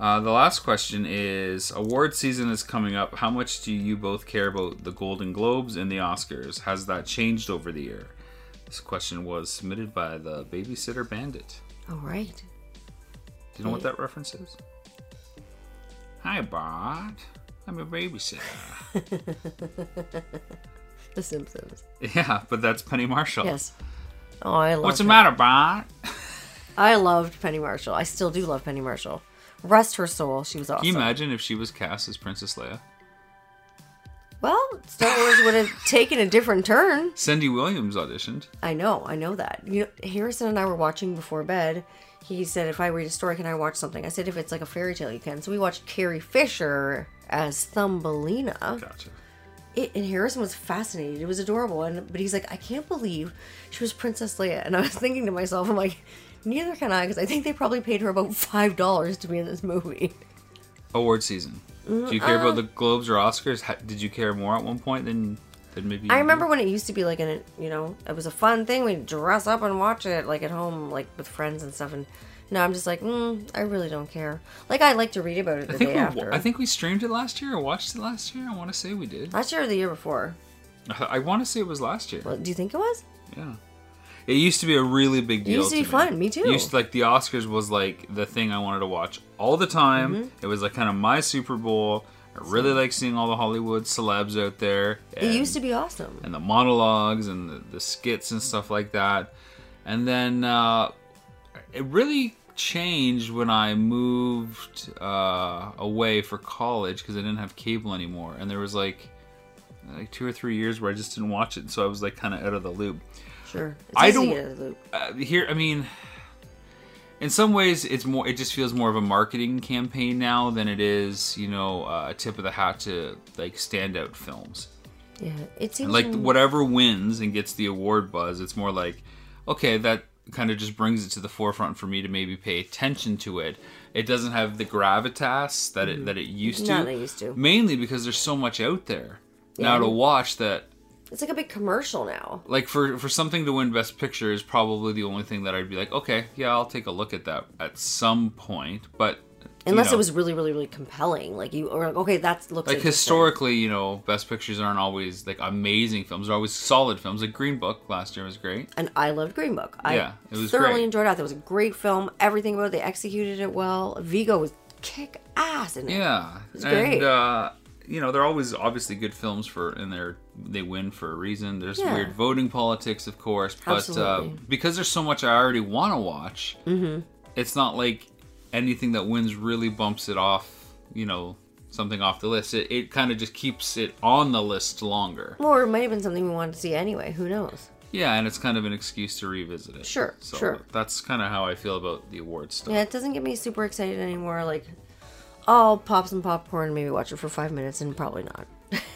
S2: Uh, the last question is: Award season is coming up. How much do you both care about the Golden Globes and the Oscars? Has that changed over the year? This question was submitted by the Babysitter Bandit.
S1: All right.
S2: Do you know what that reference is? Hi, Bart. I'm a babysitter.
S1: The Simpsons.
S2: yeah, but that's Penny Marshall.
S1: Yes. Oh, I love.
S2: What's the matter, Bart?
S1: I loved Penny Marshall. I still do love Penny Marshall. Rest her soul. She was awesome.
S2: Can you imagine if she was cast as Princess Leia?
S1: Well, Star Wars would have taken a different turn.
S2: Cindy Williams auditioned.
S1: I know, I know that. You know, Harrison and I were watching before bed. He said, "If I read a story, can I watch something?" I said, "If it's like a fairy tale, you can." So we watched Carrie Fisher as Thumbelina.
S2: Gotcha.
S1: It, and Harrison was fascinated. It was adorable, and but he's like, "I can't believe she was Princess Leia." And I was thinking to myself, "I'm like, neither can I," because I think they probably paid her about five dollars to be in this movie.
S2: Award season. Do you care about the Globes or Oscars? Ha- Did you care more at one point than than maybe?
S1: I remember
S2: do?
S1: when it used to be like an, you know, it was a fun thing. We'd dress up and watch it like at home, like with friends and stuff. And now I'm just like, mm, I really don't care. Like I like to read about it the
S2: I think
S1: day
S2: we,
S1: after.
S2: I think we streamed it last year or watched it last year. I want to say we did.
S1: last year or the year before.
S2: I want to say it was last year.
S1: Well, do you think it was?
S2: Yeah. It used to be a really big deal.
S1: It used to be fun, me too.
S2: It used to, like the Oscars was like the thing I wanted to watch all the time.
S1: Mm-hmm.
S2: It was like kind of my Super Bowl. I really like seeing all the Hollywood celebs out there.
S1: It used to be awesome.
S2: and the monologues and the, the skits and stuff like that. And then uh, it really changed when I moved uh, away for college because I didn't have cable anymore. And there was like like two or three years where I just didn't watch it, so I was like kind of out of the loop.
S1: Sure. It's
S2: I don't-
S1: get out of the loop.
S2: Uh, here, I mean, in some ways, it's more. It just feels more of a marketing campaign now than it is, you know, uh, a tip of the hat to like standout films.
S1: Yeah, it seems
S2: like whatever wins and gets the award buzz it's more like okay that kind of just brings it to the forefront for me to maybe pay attention to it it doesn't have the gravitas that it that it used to
S1: Not used to.
S2: mainly because there's so much out there now to watch that
S1: It's like a big commercial now.
S2: like for for something to win best picture is probably the only thing that i'd be like okay yeah i'll take a look at that at some point but you
S1: Unless
S2: know,
S1: it was really, really, really compelling. Like you, or like, okay, that looks
S2: like historically you know best pictures aren't always like amazing films they're always solid films like green book last year was great
S1: And I loved Green Book. I
S2: Yeah, it was
S1: thoroughly
S2: great.
S1: enjoyed it. It was a great film. Everything about it, they executed it well. Viggo was kick ass in it.
S2: Yeah,
S1: It's
S2: and
S1: great.
S2: uh, you know they're always obviously good films for, in they're they win for a reason. There's
S1: Yeah.
S2: weird voting politics, of course, but uh, because there's so much I already want to watch,
S1: Mm-hmm.
S2: it's not like anything that wins really bumps it off. You know, something off the list. It, it kind of just keeps it on the list longer.
S1: Or it might have been something we wanted to see anyway. Who knows?
S2: Yeah, and it's kind of an excuse to revisit it.
S1: Sure,
S2: so
S1: sure.
S2: That's kind of how I feel about the awards stuff.
S1: Yeah, it doesn't get me super excited anymore. Like, I'll pop some popcorn, maybe watch it for five minutes, and probably not.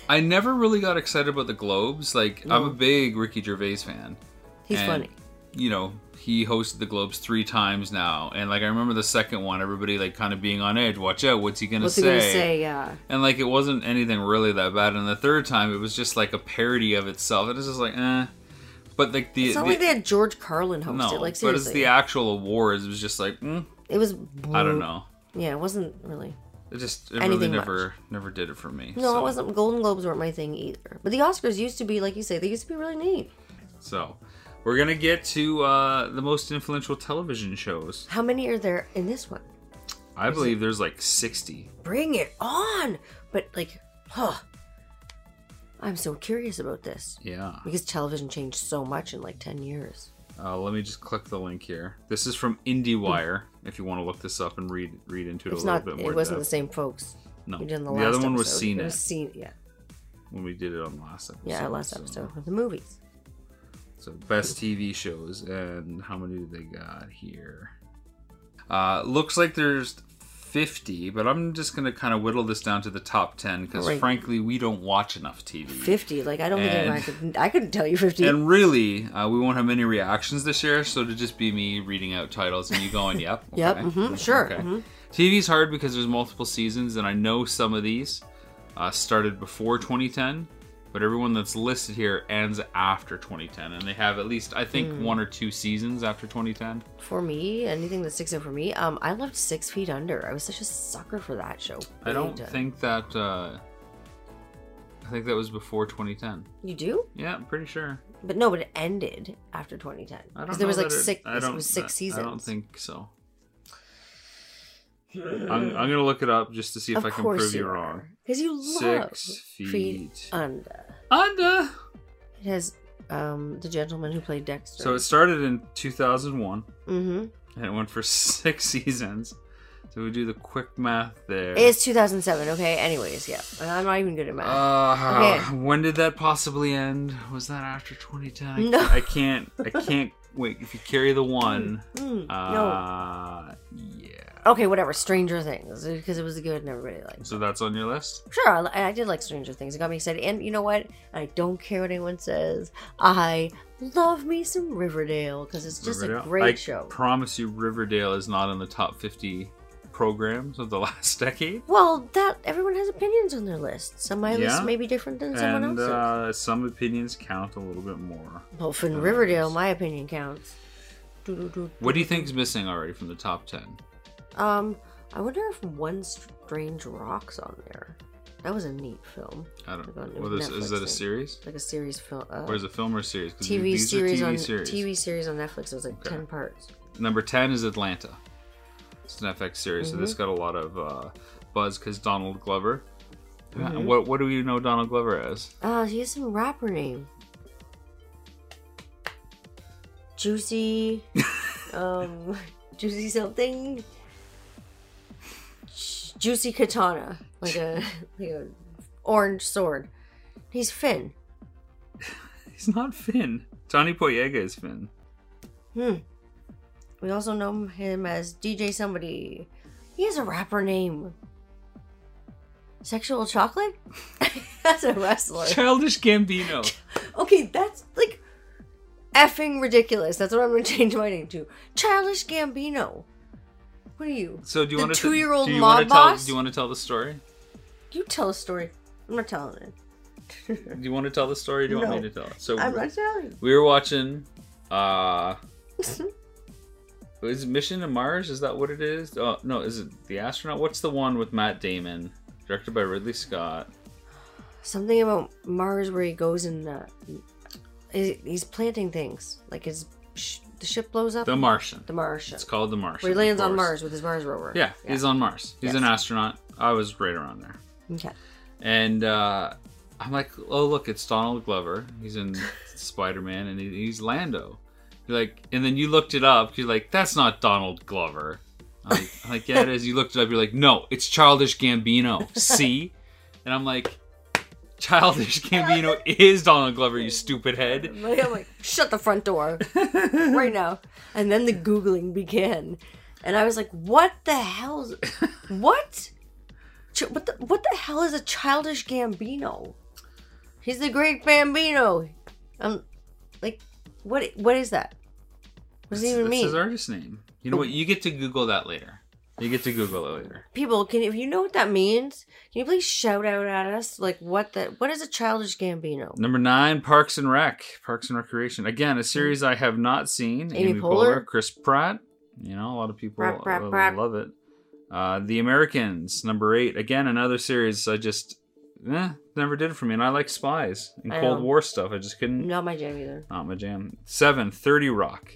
S2: I never really got excited about the Globes. Like I'm a big Ricky Gervais fan.
S1: He's
S2: And,
S1: funny.
S2: You know, he hosted the Globes three times now, and like I remember the second one, everybody like kind of being on edge. Watch out, what's he gonna say?
S1: What's he gonna say? Yeah.
S2: And like it wasn't anything really that bad. And the third time, it was just like a parody of itself. It was just like, eh. But like the,
S1: It's not
S2: the
S1: like they had George Carlin host
S2: no,
S1: it. Like
S2: but it's the actual awards. It was just like, mm,
S1: it was.
S2: I don't know.
S1: Yeah, it wasn't really.
S2: It just it
S1: Anything
S2: really
S1: much.
S2: never never did it for me.
S1: No,
S2: so.
S1: it wasn't. Golden Globes weren't my thing either. But the Oscars used to be, like you say, they used to be really neat.
S2: So, we're gonna get to uh, the most influential television shows.
S1: How many are there in this one?
S2: I believe there's like 60.
S1: Bring it on! But like, huh? I'm so curious about this
S2: Yeah.
S1: because television changed so much in like ten years.
S2: Uh, let me just click the link here. This is from IndieWire. If you want to look this up and read read into it
S1: It's
S2: a little
S1: not.
S2: bit more.
S1: It wasn't the same folks.
S2: No,
S1: We did in the,
S2: the
S1: last
S2: other one was
S1: episode.
S2: seen
S1: It was seen. Yeah.
S2: when we did it on last episode.
S1: Yeah, last
S2: so-
S1: episode with the movies.
S2: So best TV shows and how many do they got here? Uh, looks like there's 50, but I'm just gonna kind of whittle this down to the top 10 because
S1: Right.
S2: frankly we don't watch enough TV.
S1: Fifty. Like I don't think I could. I couldn't tell you fifty.
S2: And really, uh, we won't have many reactions this year, so it'll just be me reading out titles and you going, "Yep,
S1: Yep,
S2: okay,
S1: mhm, sure,
S2: okay."
S1: mhm.
S2: TV's hard because there's multiple seasons, and I know some of these uh, started before 2010, but everyone that's listed here ends after 2010, and they have at least I think
S1: Hmm.
S2: one or two seasons after 2010.
S1: for me, anything that sticks out for me, um, I loved Six Feet Under. I was such a sucker for that show.
S2: I don't think that. Uh, I think that was before 2010.
S1: you do,
S2: Yeah, I'm pretty sure.
S1: but no, but it ended after 2010
S2: I don't
S1: because there was like
S2: it-
S1: six. It was six seasons.
S2: I don't think so. I'm, I'm gonna look it up just to see if
S1: of
S2: I can prove you wrong.
S1: because you love
S2: Six
S1: Feet
S2: feet
S1: Under.
S2: under.
S1: It has um the gentleman who played Dexter.
S2: So it started in 2001
S1: mm-hmm.
S2: and it went for six seasons. So we do the quick math there.
S1: It's 2007. Okay. Anyways, yeah, I'm not even good at math.
S2: Uh,
S1: Okay.
S2: When did that possibly end? Was that after 2010?
S1: No.
S2: I can't. I can't. Wait. If you carry the one,
S1: Mm, no.
S2: uh, yeah.
S1: Okay, whatever. Stranger Things because it was good and everybody liked.
S2: So that's on your list.
S1: Sure, I, I did like Stranger Things. It got me excited. And you know what? I don't care what anyone says. I love me some Riverdale because it's just
S2: Riverdale.
S1: a great show.
S2: I
S1: show.
S2: promise you, Riverdale is not in the top 50 programs of the last decade.
S1: well, that everyone has opinions on their list. Some my
S2: Yeah.
S1: list may be different than someone
S2: And
S1: else's.
S2: uh, some opinions count a little bit more.
S1: well, for
S2: uh,
S1: Riverdale, my opinion counts.
S2: What do you think is missing already from the top 10?
S1: Um, I wonder if One Strange Rock's on there. That was a neat film,
S2: I don't know. Well, is, is that a series?
S1: like a series film. Uh,
S2: Or is it a film or a series?
S1: TV series
S2: TV
S1: on
S2: series.
S1: TV series on Netflix. It was like
S2: Okay.
S1: ten parts.
S2: Number 10 is Atlanta. It's an FX series, so
S1: Mm-hmm.
S2: this got a lot of uh, buzz because Donald Glover. Uh,
S1: Mm-hmm.
S2: What, what do we know Donald Glover as?
S1: Uh, he has some rapper name. Juicy, um, Juicy something. Juicy katana, like a like a orange sword. He's Finn.
S2: He's not Finn. Johnny Boyega is Finn.
S1: Hmm. We also know him as DJ somebody. He has a rapper name. Sexual chocolate? That's a wrestler.
S2: Childish Gambino.
S1: Okay, that's like effing ridiculous. That's what I'm gonna change my name to. Childish Gambino. What are you?
S2: So do you
S1: The
S2: want to
S1: two-year-old
S2: do you
S1: mob
S2: wanna tell,
S1: boss?
S2: Do you want to tell the story?
S1: You tell a story. I'm not telling it.
S2: Do you want to tell the story? Or do you want
S1: No.
S2: me to tell it? So
S1: I'm not telling.
S2: we were watching. uh Is it Mission to Mars? Is that what it is? Oh no, is it the astronaut? What's the one with Matt Damon, directed by Ridley Scott?
S1: Something about Mars where he goes and uh, he- he's planting things. Like his sh- the ship blows up.
S2: The Martian.
S1: The Martian.
S2: It's called The Martian.
S1: Where he lands on. Mars with his Mars rover.
S2: Yeah, he's on Mars. He's
S1: Yes.
S2: an astronaut. I was right around there.
S1: Okay.
S2: And uh, I'm like, oh look, it's Donald Glover. He's in Spider Man, and he, he's Lando. You're like, and then you looked it up. You're like, that's not Donald Glover. I'm like, I'm like, yeah, it is. You looked it up. You're like, no, it's Childish Gambino. See? And I'm like, Childish Gambino is Donald Glover. You stupid head.
S1: I'm like, I'm like, shut the front door right now. And then the googling began, and I was like, "What the hell's what? Ch- What the what the hell is a childish Gambino?" He's the great Bambino. Um, like, what? What is that? What does it even
S2: That's
S1: mean?
S2: his artist name. You know what? You get to Google that later. You get to Google it later.
S1: People, can if you know what that means, can you please shout out at us? Like, what the? What is a childish Gambino?
S2: Number nine, Parks and Rec, Parks and Recreation. Again, a series I have not seen.
S1: Amy Poehler?
S2: Chris Pratt. You know, a lot of people
S1: Pratt, Pratt, Pratt.
S2: love it. Uh, the Americans, number eight. Again, another series I just eh, never did it for me. And I like spies and
S1: I
S2: Cold
S1: know.
S2: War stuff. I just couldn't.
S1: Not my jam either.
S2: Not my jam. Seven, 30 Rock.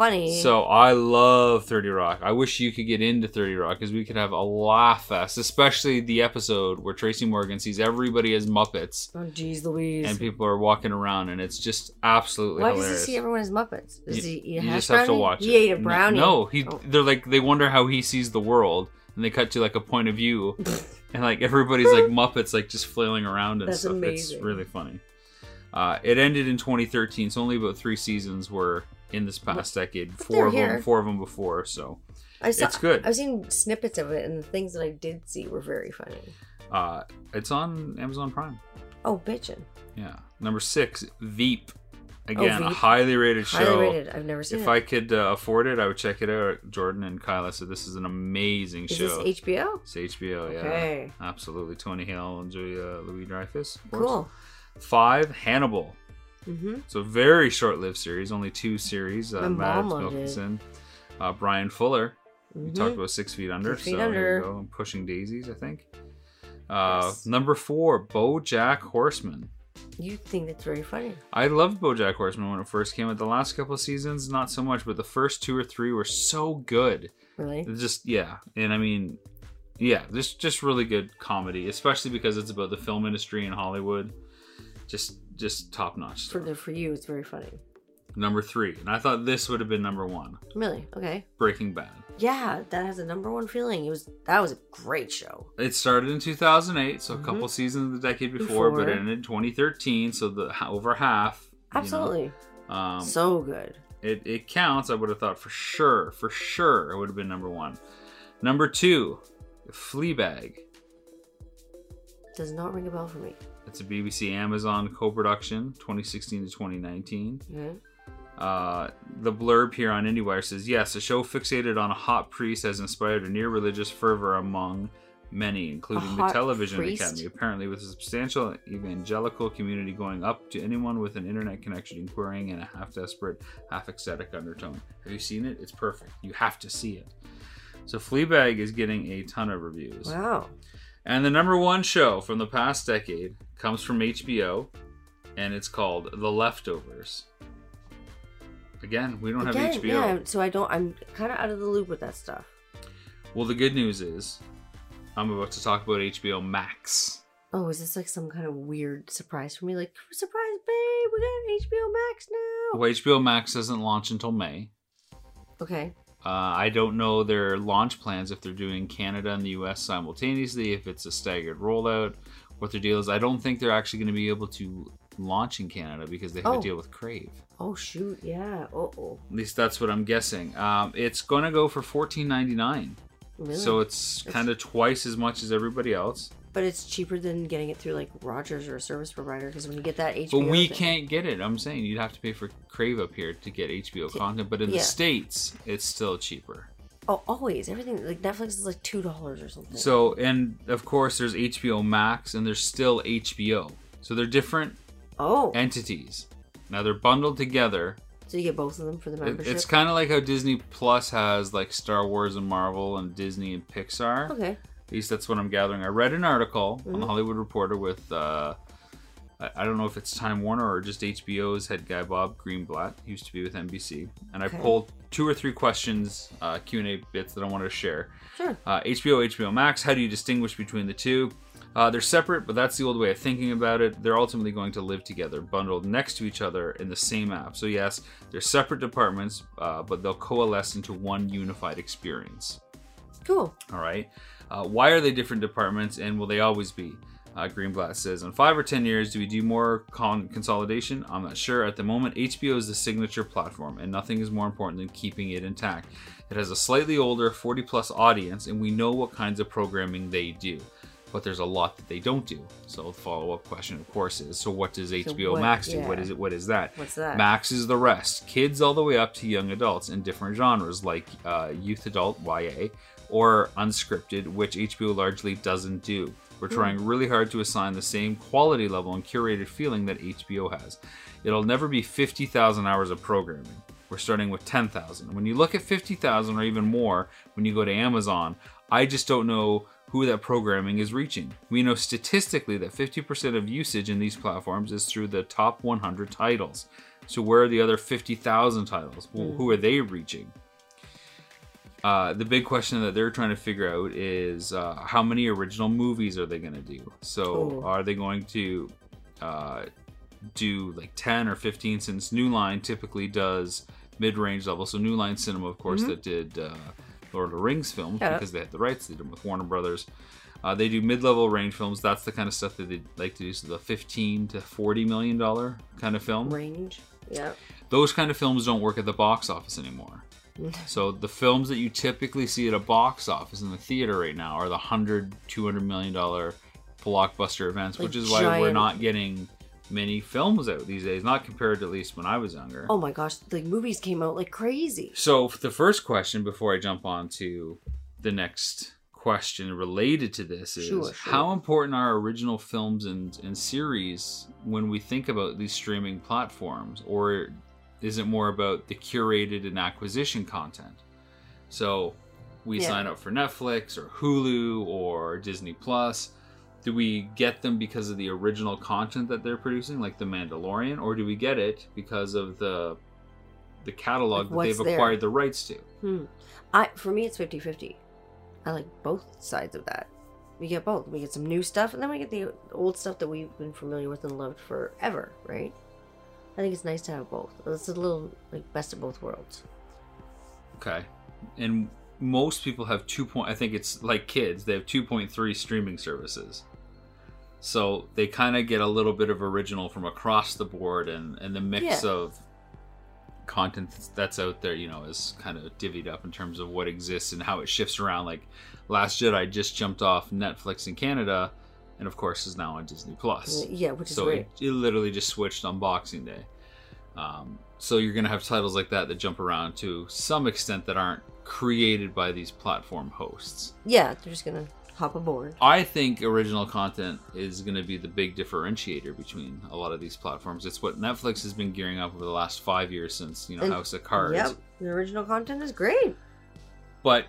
S1: Funny.
S2: So I love 30 Rock. I wish you could get into 30 Rock because we could have a laugh fest, especially the episode where Tracy Morgan sees everybody as Muppets
S1: oh, jeez, Louise.
S2: and people are walking around and it's just absolutely
S1: Why
S2: hilarious.
S1: does he see everyone as Muppets? Does
S2: You-
S1: he eat a
S2: you just have to
S1: brownie?
S2: watch
S1: He
S2: it.
S1: ate a brownie.
S2: No, he.
S1: Oh.
S2: They're like they wonder how he sees the world, and they cut to like a point of view, and like everybody's like Muppets, like just flailing around and
S1: That's
S2: stuff.
S1: amazing.
S2: It's really funny. Uh, it ended in 2013, so only about three seasons were in this past decade.
S1: but
S2: Four of them, four of them before. So
S1: I saw,
S2: It's good.
S1: I've seen snippets of it, and the things that I did see were very funny.
S2: uh, it's on Amazon Prime.
S1: Oh, bitchin'.
S2: Yeah. Number six, Veep. Again, a
S1: Veep.
S2: highly rated show.
S1: Highly rated. I've never seen
S2: If
S1: it.
S2: I could uh, afford it, I would check it out. Jordan and Kyla said this is an amazing
S1: Is
S2: show.
S1: HBO?
S2: It's HBO, yeah.
S1: Okay.
S2: Absolutely. Tony Hale and Julia Louis Dreyfus.
S1: Cool.
S2: Five, Hannibal.
S1: Mm-hmm.
S2: It's a very short lived series, only two series. Uh, Matt. Wilkinson, uh, Bryan Fuller. We
S1: Mhm.
S2: talked about Six Feet Under.
S1: Six Feet
S2: so here
S1: Under.
S2: you go. And Pushing Daisies, I think. Uh,
S1: Yes.
S2: Number four, BoJack Horseman.
S1: You think that's very funny?
S2: I loved BoJack Horseman when it first came out. The last couple of seasons, not so much, but the first two or three were so good.
S1: Really?
S2: Just yeah, and I mean, yeah, just just really good comedy, especially because it's about the film industry in Hollywood. Just just top notch.
S1: For the for you, it's very funny.
S2: Number three, and I thought this would have been number one.
S1: Really? Okay.
S2: Breaking Bad.
S1: Yeah, that has a number one feeling. It was that was a great show.
S2: It started in 2008, so a
S1: Mhm.
S2: couple seasons of the decade before, but it ended in 2013, so the over half. you know.
S1: Absolutely.
S2: Um,
S1: so good.
S2: it, it counts. I would have thought for sure, for sure, it would have been number one. Number two, Fleabag.
S1: Does not ring a bell for me.
S2: It's a BBC Amazon co-production, 2016 to 2019.
S1: Mhm.
S2: Uh, the blurb here on IndieWire says, "Yes, a show fixated on a hot priest has inspired a near religious fervor among many, including the Television
S1: priest?
S2: Academy. Apparently, with a substantial evangelical community going up to anyone with an internet connection, inquiring in a half desperate, half ecstatic undertone. Have you seen it? It's perfect. You have to see it." So Fleabag is getting a ton of reviews.
S1: Wow.
S2: And the number one show from the past decade comes from HBO, and it's called The Leftovers. Again, we don't
S1: Again,
S2: have HBO.
S1: yeah. So I don't. I'm kind of out of the loop with that stuff.
S2: Well, the good news is, I'm about to talk about HBO Max.
S1: Oh, is this like some kind of weird surprise for me? Like, surprise, babe, we got HBO Max now.
S2: Well, HBO Max doesn't launch until May.
S1: Okay.
S2: Uh, I don't know their launch plans if they're doing Canada and the US simultaneously, if it's a staggered rollout, what their deal is. I don't think they're actually going to be able to launch in Canada because they have
S1: Oh.
S2: a deal with Crave.
S1: Oh shoot, yeah. Oh oh.
S2: At least that's what I'm guessing. Um, it's going to go for $14.99.
S1: Really?
S2: So it's kind of twice as much as everybody else.
S1: But it's cheaper than getting it through like Rogers or a service provider because when you get that HBO.
S2: But we
S1: thing-
S2: can't get it. I'm saying you'd have to pay for Crave up here to get HBO content. But in the. States, it's still cheaper.
S1: Oh, always everything like Netflix is like two dollars or something.
S2: So, and of course, there's HBO Max and there's still HBO. So they're different
S1: oh,
S2: entities. Now they're bundled together.
S1: so you get both of them for the membership.
S2: It's kind of like how Disney Plus has like Star Wars and Marvel and Disney and Pixar.
S1: okay.
S2: At least that's what I'm gathering. I read an article on the. Hollywood Reporter with, uh, I, I don't know if it's Time Warner or just HBO's head guy Bob Greenblatt. He used to be with NBC, and
S1: Okay.
S2: I pulled two or three questions, uh, Q and A bits that I wanted to share.
S1: Sure.
S2: Uh, HBO, HBO Max. How do you distinguish between the two? Uh, they're separate, but that's the old way of thinking about it. They're ultimately going to live together, bundled next to each other in the same app. So yes, they're separate departments, uh, but they'll coalesce into one unified experience.
S1: Cool.
S2: All right. Uh, why are they different departments and will they always be? Uh, Greenblatt says, in five or ten years, do we do more con- consolidation? I'm not sure. At the moment, HBO is the signature platform, and nothing is more important than keeping it intact. It has a slightly older 40 plus audience, and we know what kinds of programming they do. but there's a lot that they don't do. So the follow up question, of course, is so what does HBO
S1: what-
S2: Max do? What
S1: yeah.
S2: is it? What is that?
S1: What's that?
S2: Max is the rest, kids all the way up to young adults in different genres like uh, youth adult (YA) or unscripted, which HBO largely doesn't do. We're hmm. trying really hard to assign the same quality level and curated feeling that HBO has. It'll never be 50,000 hours of programming. We're starting with 10,000. When you look at 50,000 or even more, when you go to Amazon, I just don't know who that programming is reaching. We know statistically that 50% of usage in these platforms is through the top 100 titles. So where are the other 50,000 titles? Well, hmm. who are they reaching? Uh, the big question that they're trying to figure out is uh, how many original movies are they going to do? So
S1: Ooh.
S2: are they going to uh, do like 10 or 15 since New Line typically does mid-range level. So New Line Cinema, of course, that did uh, Lord of the Rings films
S1: Yeah.
S2: because they had the rights. They did them with Warner Brothers. Uh, they do mid-level range films. That's the kind of stuff that they like to do. So the 15 to 40 million dollar kind of film.
S1: Range. Yeah.
S2: Those kind of films don't work at the box office anymore. So the films that you typically see at a box office in the theater right now are the 100 200 million dollar blockbuster events
S1: Like
S2: which is why we're not getting many films out these days not compared to at least when i was younger
S1: Oh my gosh, like movies came out like crazy.
S2: so the first question before i jump on to the next question related to this is
S1: Sure, sure.
S2: how important are original films and, and series when we think about these streaming platforms or is it more about the curated and acquisition content so we
S1: Yeah.
S2: sign up for netflix or hulu or disney plus do we get them because of the original content that they're producing like the mandalorian or do we get it because of the the catalog
S1: Like,
S2: that they've
S1: there?
S2: acquired the rights to
S1: Hmm. I for me it's 50-50. I like both sides of that. We get both. We get some new stuff and then we get the old stuff that we've been familiar with and loved forever, right? I think it's nice to have both. It's a little like best of both worlds.
S2: okay and most people have two point i think it's like kids they have 2.3 streaming services so they kind of get a little bit of original from across the board and and the mix
S1: Yeah.
S2: of content that's- that's out there you know is kind of divvied up in terms of what exists and how it shifts around like last jedi just jumped off netflix in canada and of course is now on disney plus
S1: Yeah, which is
S2: so
S1: great.
S2: it, it literally just switched on boxing day um, so you're gonna have titles like that that jump around to some extent that aren't created by these platform hosts
S1: Yeah, they're just gonna hop aboard.
S2: i think original content is gonna be the big differentiator between a lot of these platforms it's what netflix has been gearing up over the last five years since you know
S1: And-
S2: house of cards
S1: Yep, the original content is great.
S2: but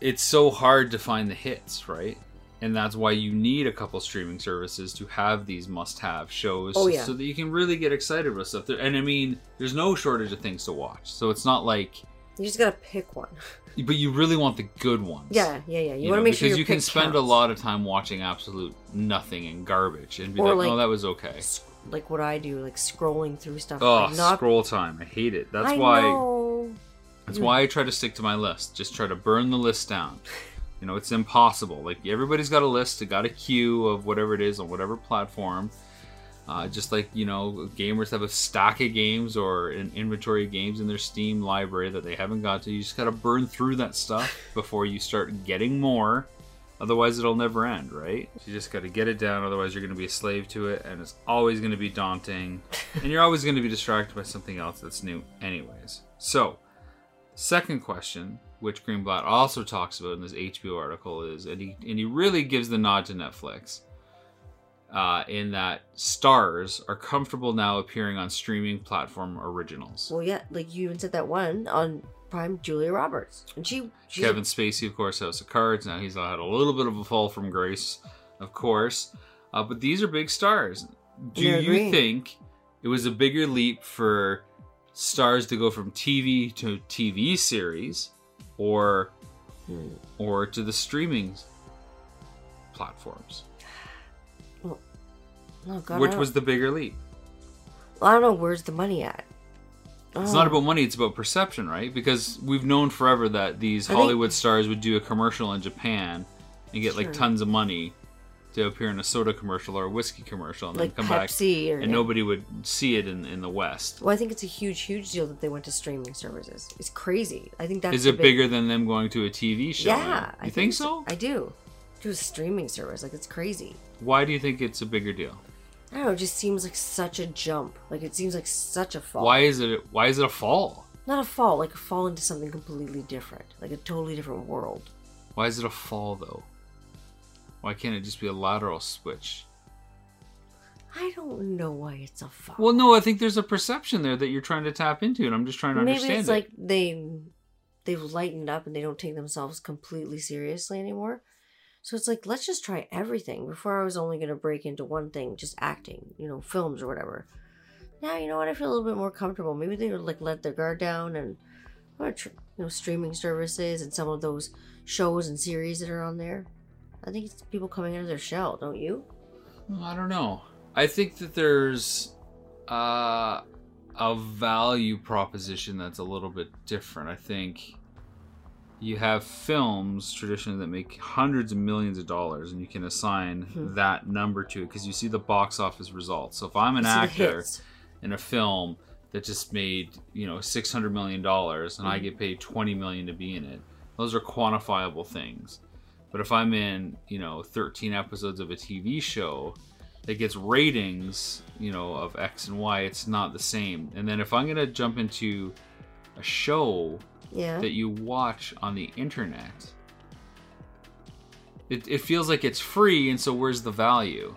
S2: it's so hard to find the hits, right? And that's why you need a couple streaming services to have these must-have shows,
S1: Oh, yeah.
S2: so that you can really get excited with stuff. And I mean, there's no shortage of things to watch, so it's not like,
S1: You just gotta pick one.
S2: but you really want the good ones.
S1: Yeah, yeah, yeah. You,
S2: You
S1: want to make
S2: because
S1: sure your
S2: you can spend a lot of time watching absolute nothing and garbage, and be
S1: Or
S2: like, "Oh, that was okay."
S1: S- Like what I do, like scrolling through stuff.
S2: Oh,
S1: like not,
S2: scroll time! I hate it. That's
S1: I
S2: why.
S1: know.
S2: That's why I try to stick to my list. Just try to burn the list down. You know, it's impossible. Like everybody's got a list, got a queue of whatever it is on whatever platform. Uh, just like you know, gamers have a stack of games or an inventory of games in their Steam library that they haven't got to. You just got to burn through that stuff before you start getting more. Otherwise, it'll never end, right? You just got to get it down. Otherwise, you're going to be a slave to it, and it's always going to be daunting, and you're always going to be distracted by something else that's new, anyways. So, Second question, which Greenblatt also talks about in this HBO article, is and he and he really gives the nod to Netflix. Uh, in that stars are comfortable now appearing on streaming platform originals.
S1: Well, yeah, like you even said that one on Prime, Julia Roberts, and she, she's a-
S2: Kevin Spacey, of course, House of Cards. Now he's had a little bit of a fall from grace, of course. Uh, but these are big stars. Do you
S1: agree.
S2: think it was a bigger leap for stars to go from TV to TV series, or
S1: Hmm.
S2: or to the streaming platforms?
S1: Oh God,
S2: Which was the bigger leap?
S1: I don't know where's the money at.
S2: It's
S1: Oh.
S2: not about money; it's about perception, right? Because we've known forever that these Hollywood stars would do a commercial in Japan and get like tons of money to appear in a soda commercial or a whiskey commercial, and
S1: like
S2: then come back,
S1: Pepsi or
S2: and nobody would see it in in the West.
S1: Well, I think it's a huge, huge deal that they went to streaming services. It's crazy. I think that's
S2: Is it
S1: big-
S2: bigger than them going to a TV show?
S1: Yeah,
S2: you
S1: I
S2: think, so?
S1: I do. to a streaming service. Like it's crazy.
S2: Why do you think it's a bigger deal?
S1: I don't know. It just seems like such a jump. Like it seems like such a fall.
S2: Why is it? Why is it a fall?
S1: Not a fall. Like a fall into something completely different. Like a totally different world.
S2: Why is it a fall though? Why can't it just be a lateral switch?
S1: I don't know why it's a.
S2: Well, no, I think there's a perception there that you're trying to tap into, and I'm just trying to
S1: Maybe
S2: understand
S1: it's
S2: it.
S1: like they they've lightened up and they don't take themselves completely seriously anymore. So it's like let's just try everything. Before I was only gonna break into one thing, just acting, you know, films or whatever. Now you know what? I feel a little bit more comfortable. Maybe they would like let their guard down and or tr- you know streaming services and some of those shows and series that are on there. I think it's people coming out of their shell, don't you?
S2: Well, I don't know. I think that there's uh, a value proposition that's a little bit different. I think you have films traditionally that make hundreds of millions of dollars, and you can assign
S1: Hmm.
S2: that number to it because you see the box office results. So if I'm an actor in a film that just made you know six hundred million dollars, and I
S1: Mm-hmm.
S2: get paid twenty million to be in it, those are quantifiable things. But if I'm in you know thirteen episodes of a TV show that gets ratings, you know, of X and Y, it's not the same. And then if I'm gonna jump into a show
S1: Yeah.
S2: that you watch on the internet, it, it feels like it's free, and so where's the value?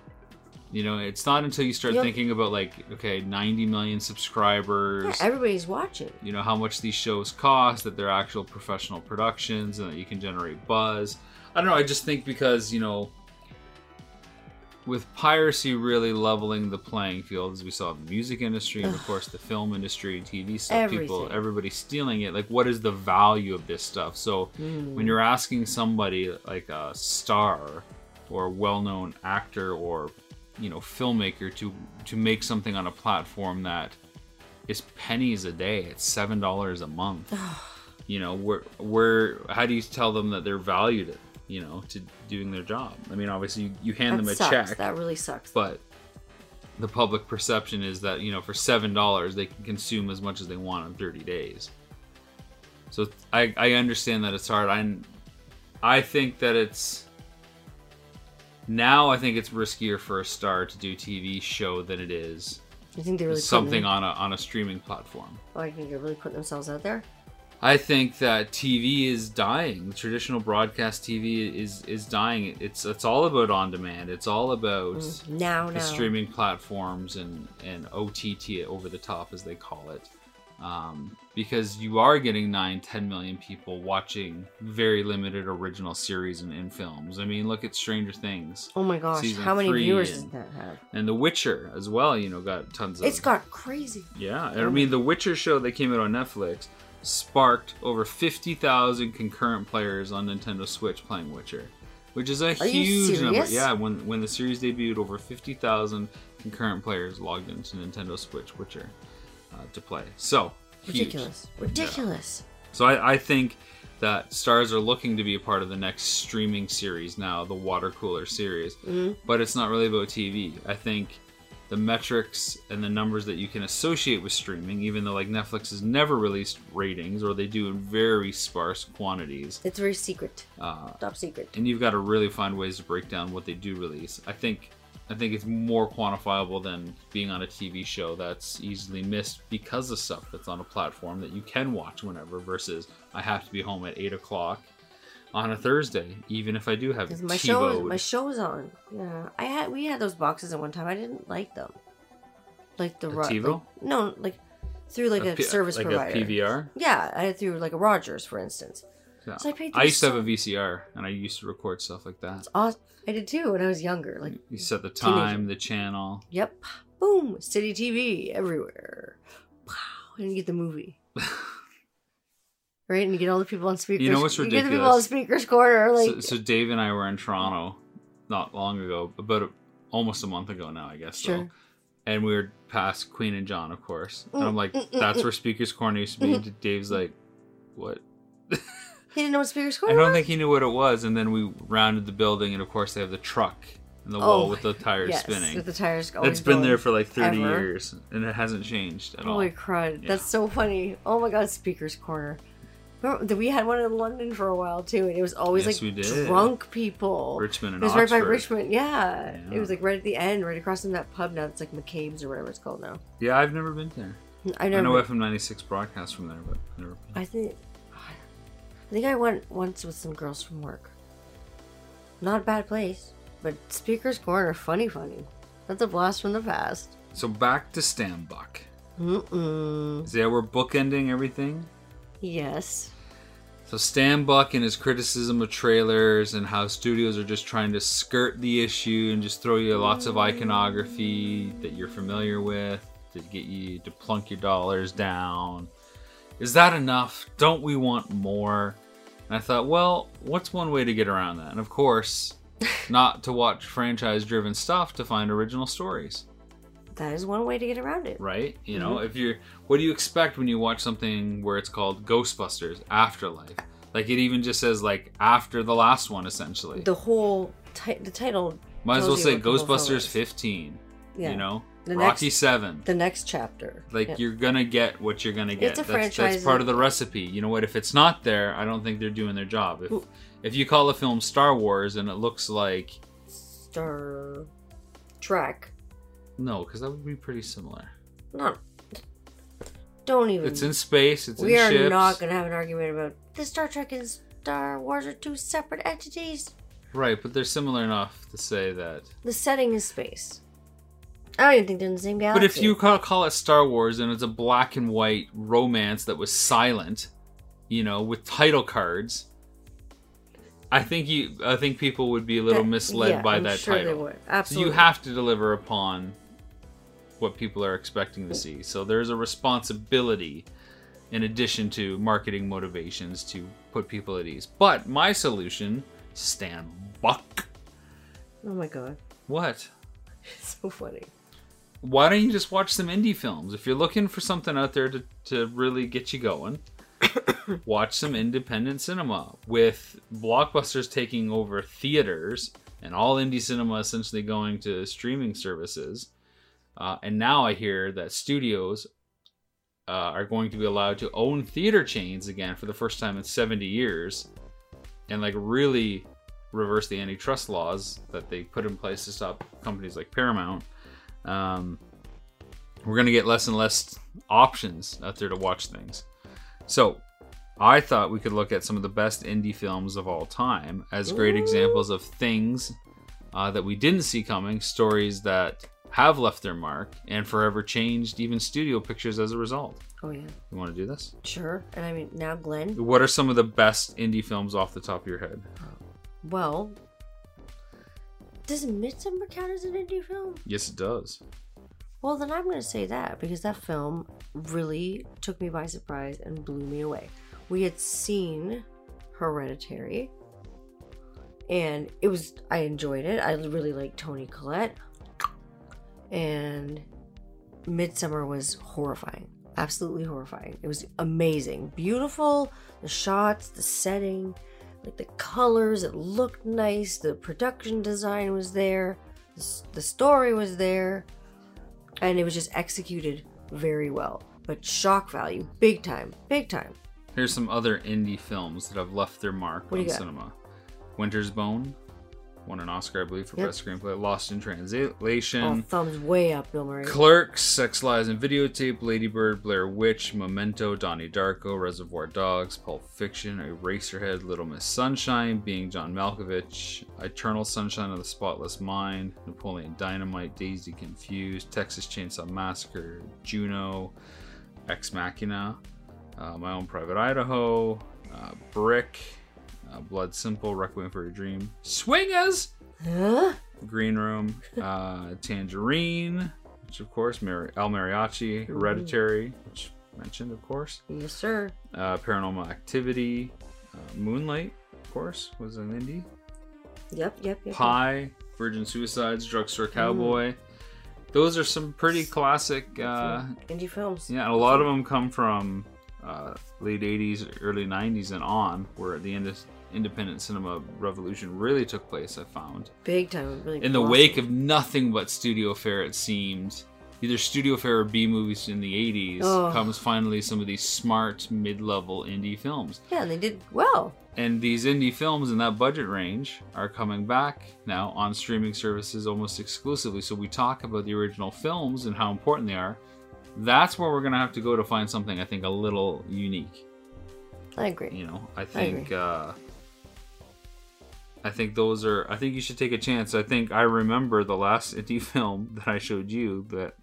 S2: You know, it's not until you start
S1: Yep.
S2: thinking about like, okay, 90 million subscribers.
S1: yeah, everybody's watching.
S2: you know how much these shows cost, that they're actual professional productions, and that you can generate buzz. I don't know. I just think because you know, with piracy really leveling the playing field, as we saw in the music industry and of course the film industry and TV stuff, people, everybody stealing it. Like, what is the value of this stuff? So
S1: Hmm.
S2: when you're asking somebody like a star or a well-known actor or you know filmmaker to to make something on a platform that is pennies a day it's seven dollars a month you know where where how do you tell them that they're valued it you know to doing their job i mean obviously you, you hand
S1: That
S2: them a
S1: sucks.
S2: check
S1: That really sucks.
S2: but the public perception is that you know for seven dollars they can consume as much as they want in 30 days so i i understand that it's hard i i think that it's now i think it's riskier for a star to do tv show than it is
S1: you think they're really
S2: something on a on a streaming platform
S1: Oh, I think they're really putting themselves out there.
S2: I think that TV is dying. Traditional broadcast TV is is dying. It's it's all about on demand. It's all about
S1: Now,
S2: the
S1: now.
S2: streaming platforms and and OTT over the top as they call it. Um, because you are getting 9 10 million people watching very limited original series and, and films. I mean, look at Stranger Things
S1: Oh my gosh, how many viewers does that have?
S2: and The Witcher as well, you know, got tons of
S1: It's got crazy.
S2: yeah, I mean, the Witcher show that came out on Netflix sparked over 50,000 concurrent players on Nintendo Switch playing Witcher, which is a
S1: Are
S2: huge number. Yeah, when when the series debuted, over 50,000 concurrent players logged into Nintendo Switch Witcher uh, to play. So huge.
S1: Ridiculous. Ridiculous.
S2: So I, I think that stars are looking to be a part of the next streaming series now, the water cooler series.
S1: Mhm.
S2: But it's not really about TV. I think the metrics and the numbers that you can associate with streaming, even though like Netflix has never released ratings or they do in very sparse quantities,
S1: It's very secret.
S2: uh,
S1: Top secret.
S2: and you've got to really find ways to break down what they do release. I think I think it's more quantifiable than being on a TV show that's easily missed because of stuff that's on a platform that you can watch whenever. Versus I have to be home at eight o'clock on a Thursday, even if I do have
S1: Because my show,
S2: TiVo.
S1: my show's on. Yeah, I had we had those boxes at one time. I didn't like them. Like the
S2: A
S1: Ro-
S2: TiVo?
S1: like- no, like through like a,
S2: P-
S1: service
S2: like
S1: provider.
S2: a PVR.
S1: Yeah, I had through like a Rogers, for instance.
S2: Yeah.
S1: So I paid
S2: I used to have a VCR, and I used to record stuff like that.
S1: Awesome. I did too when I was younger. Like,
S2: You set the
S1: Teenager.
S2: time, the channel.
S1: yep, boom, city TV everywhere. Wow, and you get the movie. Right, and you get all the people on speakers.
S2: You know what's ridiculous?
S1: You get the people on speakers corner, like
S2: so, so Dave and I were in Toronto not long ago, about a, almost a month ago now, I guess.
S1: Sure.
S2: So. And we were past Queen and John, of course. And
S1: Mm,
S2: I'm like,
S1: mm, mm,
S2: that's
S1: mm.
S2: where Speaker's Corner used to be. And Dave's like, what?
S1: he didn't know what speakers corner.
S2: I
S1: don't
S2: think he knew what it was. And then we rounded the building, and of course, they have the truck in the wall
S1: Oh,
S2: with the tires
S1: yes,
S2: spinning.
S1: With the tires always
S2: It's been
S1: going.
S2: there for like 30
S1: ever.
S2: years, and it hasn't changed at all.
S1: Holy crud.
S2: Yeah.
S1: That's so funny. Oh my god, speakers corner. We had one in London for a while too, and it was always
S2: Yes,
S1: like drunk people.
S2: Richmond
S1: It
S2: and
S1: was right by Richmond, yeah.
S2: Yeah.
S1: It was like right at the end, right across from that pub now. It's like McCabe's or whatever it's called now.
S2: Yeah, I've never been there.
S1: I
S2: I
S1: never.
S2: know FM ninety six broadcasts from there, but never been.
S1: I think. I think I went once with some girls from work. Not a bad place, but Speaker's Corner, funny, funny. That's a blast from the past.
S2: So back to Stambuck.
S1: Mm-mm.
S2: Is that we're bookending everything?
S1: Yes.
S2: So Stan Buck and his criticism of trailers and how studios are just trying to skirt the issue and just throw you lots of iconography that you're familiar with to get you to plunk your dollars down. Is that enough? Don't we want more? And I thought, well, what's one way to get around that? And of course, not to watch franchise driven stuff to find original stories
S1: That is one way to get around it.
S2: right? You know, mm-hmm. if you're, what do you expect when you watch something where it's called Ghostbusters Afterlife? Like it even just says like after the last one, essentially.
S1: The whole ti- the title.
S2: Might as well say
S1: what the whole film
S2: Ghostbusters 15.
S1: Yeah.
S2: You know,
S1: The
S2: Rocky
S1: next-
S2: Seven.
S1: The next chapter.
S2: Like
S1: Yeah.
S2: you're gonna get what you're gonna get.
S1: It's a
S2: that's,
S1: franchise
S2: that's part of the recipe. You know what? If it's not there, I don't think they're doing their job. If
S1: Ooh.
S2: if you call a film Star Wars and it looks like
S1: Star Trek.
S2: No, because that would be pretty similar.
S1: Not. Don't even.
S2: It's in space. It's
S1: we
S2: in
S1: are
S2: ships.
S1: not going to have an argument about the Star Trek and Star Wars are two separate entities.
S2: Right, but they're similar enough to say that.
S1: The setting is space. I don't even think they're in the same galaxy.
S2: But if you call, call it Star Wars and it's a black and white romance that was silent, you know, with title cards, I think you, I think people would be a little
S1: That-
S2: misled
S1: yeah,
S2: by
S1: I'm
S2: that
S1: sure
S2: title.
S1: They would.
S2: So
S1: Absolutely.
S2: you have to deliver upon what people are expecting to see. So there's a responsibility, in addition to marketing motivations, to put people at ease. But my solution, Stan Buck.
S1: Oh my god,
S2: What?
S1: it's so funny.
S2: why don't you just watch some indie films? If you're looking for something out there to, to really get you going, watch some independent cinema. With blockbusters taking over theaters and all indie cinema essentially going to streaming services. Uh, and now I hear that studios uh, are going to be allowed to own theater chains again for the first time in 70 years and like really reverse the antitrust laws that they put in place to stop companies like Paramount um, we're going to get less and less options out there to watch things. So, I thought we could look at some of the best indie films of all time as great examples of things uh, that we didn't see coming, stories that have left their mark and forever changed even studio pictures as a result.
S1: Oh yeah,
S2: You want to do this?
S1: sure. And I mean now, Glenn.
S2: What are some of the best indie films off the top of your head?
S1: Uh, well, does Midsommar count as an indie film?
S2: Yes, it does.
S1: Well, then I'm going to say that because that film really took me by surprise and blew me away. We had seen Hereditary, and it was I enjoyed it. I really liked Toni Collette, and Midsommar was horrifying, absolutely horrifying. It was amazing, beautiful. The shots, the setting, like the colors. It looked nice. The production design was there. The, story was there and it was just executed very well. But shock value, big time, big time.
S2: Here's some other indie films that have left their mark
S1: What
S2: on cinema. Winter's Bone won an Oscar, I believe, for
S1: Yep.
S2: best screenplay. Lost in Translation.
S1: Oh,
S2: Translation.
S1: thumbs way up, Bill Murray.
S2: Clerks, Sex Lies and Videotape, Ladybird, Blair Witch, Memento, Donnie Darko, Reservoir Dogs, Pulp Fiction, Eraserhead, Little Miss Sunshine, Being John Malkovich, Eternal Sunshine of the Spotless Mind, Napoleon Dynamite, Dazed and Confused, Texas Chainsaw Massacre, Juno, Ex Machina, uh, My Own Private Idaho, uh, Brick, uh, Blood Simple, Requiem for a Dream, Swingers!
S1: Huh?
S2: Green Room, uh, Tangerine, which of course, Mar- El Mariachi, Hereditary, which mentioned, of course,
S1: Yes, sir.
S2: uh, Paranormal Activity, uh, Moonlight, of course, was an indie.
S1: Yep, yep, yep.
S2: Pi, Virgin Suicides, Drugstore Cowboy. Those are some pretty classic. Uh.
S1: Indie films.
S2: yeah, and a lot of them come from uh, late 80s, early 90s, and on, where at the ind- independent cinema revolution really took place, I found.
S1: Big time. Really
S2: in the wake of nothing but studio fare, it seemed either studio fare or B movies in the 80s
S1: Oh.
S2: comes finally some of these smart mid-level indie films.
S1: Yeah, and they did well.
S2: And these indie films in that budget range are coming back now on streaming services almost exclusively. So we talk about the original films and how important they are. That's where we're going to have to go to find something I think a little unique.
S1: I agree.
S2: You know, I think uh I think those are I think you should take a chance. I think I remember the last indie film that I showed you that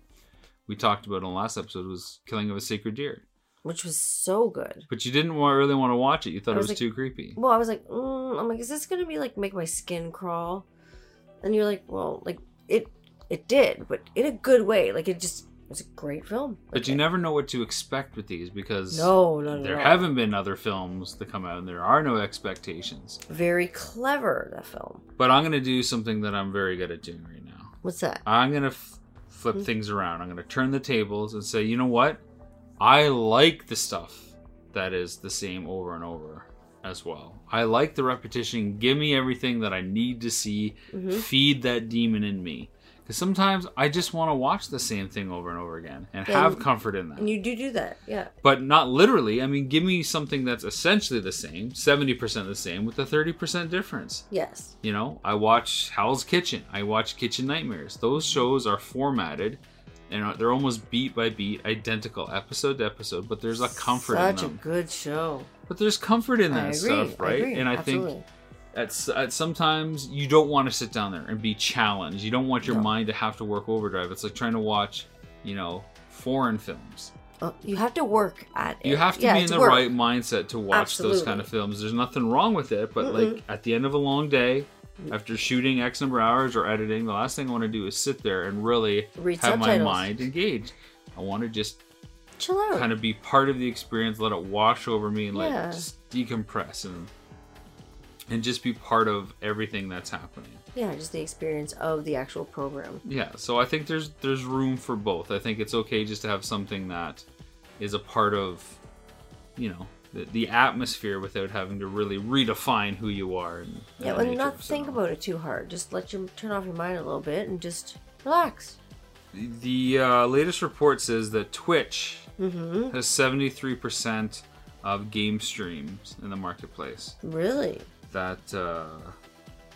S2: we talked about in the last episode was Killing of a Sacred Deer.
S1: Which was so good.
S2: But you didn't wa- really want to watch it. You thought
S1: I
S2: it
S1: was
S2: was
S1: like-
S2: too creepy.
S1: Well, I was like, mm, I'm like, is this gonna be like make my skin crawl? And you're like, well, like it, it did, but in a good way. Like it just it was a great film.
S2: But
S1: Like,
S2: you never know what to expect with these because
S1: No, no, no.
S2: there
S1: no.
S2: haven't been other films that come out and there are no expectations.
S1: very clever that film.
S2: But I'm going to do something that I'm very good at doing right now.
S1: What's that?
S2: I'm going to f- flip
S1: Hmm.
S2: things around. I'm going to turn the tables and say, you know what? I like the stuff that is the same over and over as well. I like the repetition. Give me everything that I need to see.
S1: Mhm.
S2: Feed that demon in me. Because sometimes I just want to watch the same thing over and over again and have comfort in that.
S1: And you do do that, yeah.
S2: but not literally. I mean, give me something that's essentially the same, 70% the same, with a 30% difference.
S1: Yes.
S2: You know, I watch Hell's Kitchen, I watch Kitchen Nightmares. Those shows are formatted and they're almost beat by beat, identical, episode to episode, but there's a comfort
S1: Such
S2: in
S1: a good show.
S2: But there's comfort in that stuff, right?
S1: I.
S2: And I
S1: Absolutely.
S2: think at, at sometimes you don't want to sit down there and be challenged. You don't want your
S1: No.
S2: mind to have to work overdrive. It's like trying to watch, you know, foreign films.
S1: Oh, you have to work at it.
S2: You have to
S1: Yeah,
S2: be in
S1: it's
S2: the
S1: work.
S2: right mindset to watch those kind of films. There's nothing wrong with it, but
S1: Mm-mm.
S2: like at the end of a long day, mm. after shooting X number of hours or editing, the last thing I want to do is sit there and really
S1: Read
S2: have my mind engaged. I want to just
S1: Chill out.
S2: kind of be part of the experience, let it wash over me, and
S1: Yeah.
S2: like just decompress and and just be part of everything that's happening.
S1: Yeah, just the experience of the actual program.
S2: Yeah, so I think there's there's room for both. I think it's okay just to have something that is a part of, you know, the, the atmosphere without having to really redefine who you are. And,
S1: Yeah, and not think about it too hard. Just let your turn off your mind a little bit and just relax.
S2: The uh, latest report says that Twitch
S1: Mm-hmm.
S2: has 73% of game streams in the marketplace.
S1: Really?
S2: That uh,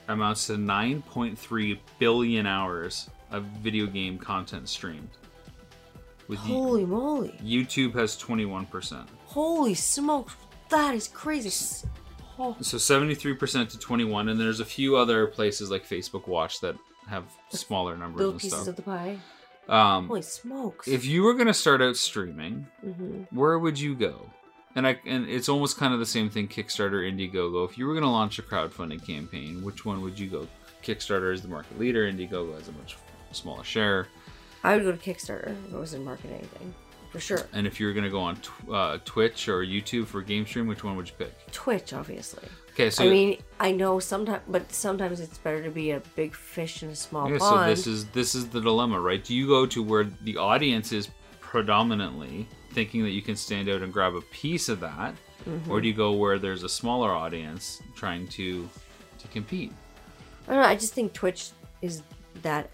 S2: amounts to 9.3 billion hours of video game content streamed. With
S1: Holy moly!
S2: YouTube has 21%.
S1: Holy smokes! That is crazy. Oh,
S2: So 73% to 21 and there's a few other places like Facebook Watch that have smaller numbers
S1: little
S2: and
S1: pieces
S2: stuff.
S1: of the pie.
S2: Um,
S1: Holy smokes!
S2: if you were going to start out streaming,
S1: hmm
S2: where would you go? And I and it's almost kind of the same thing Kickstarter Indiegogo. If you were going to launch a crowdfunding campaign, which one would you go? Kickstarter is the market leader, Indiegogo has a much smaller share.
S1: I would go to Kickstarter if I wasn't marketing anything, for sure.
S2: And if you were going to go on tw- uh, Twitch or YouTube for game stream, which one would you pick?
S1: Twitch, obviously.
S2: Okay, so
S1: I mean, I know sometimes, but sometimes it's better to be a big fish in a small
S2: so
S1: pond.
S2: this is this is the dilemma, right? Do you go to where the audience is predominantly thinking that you can stand out and grab a piece of that,
S1: Mm-hmm.
S2: or do you go where there's a smaller audience trying to to compete?
S1: I don't know. I just think Twitch is that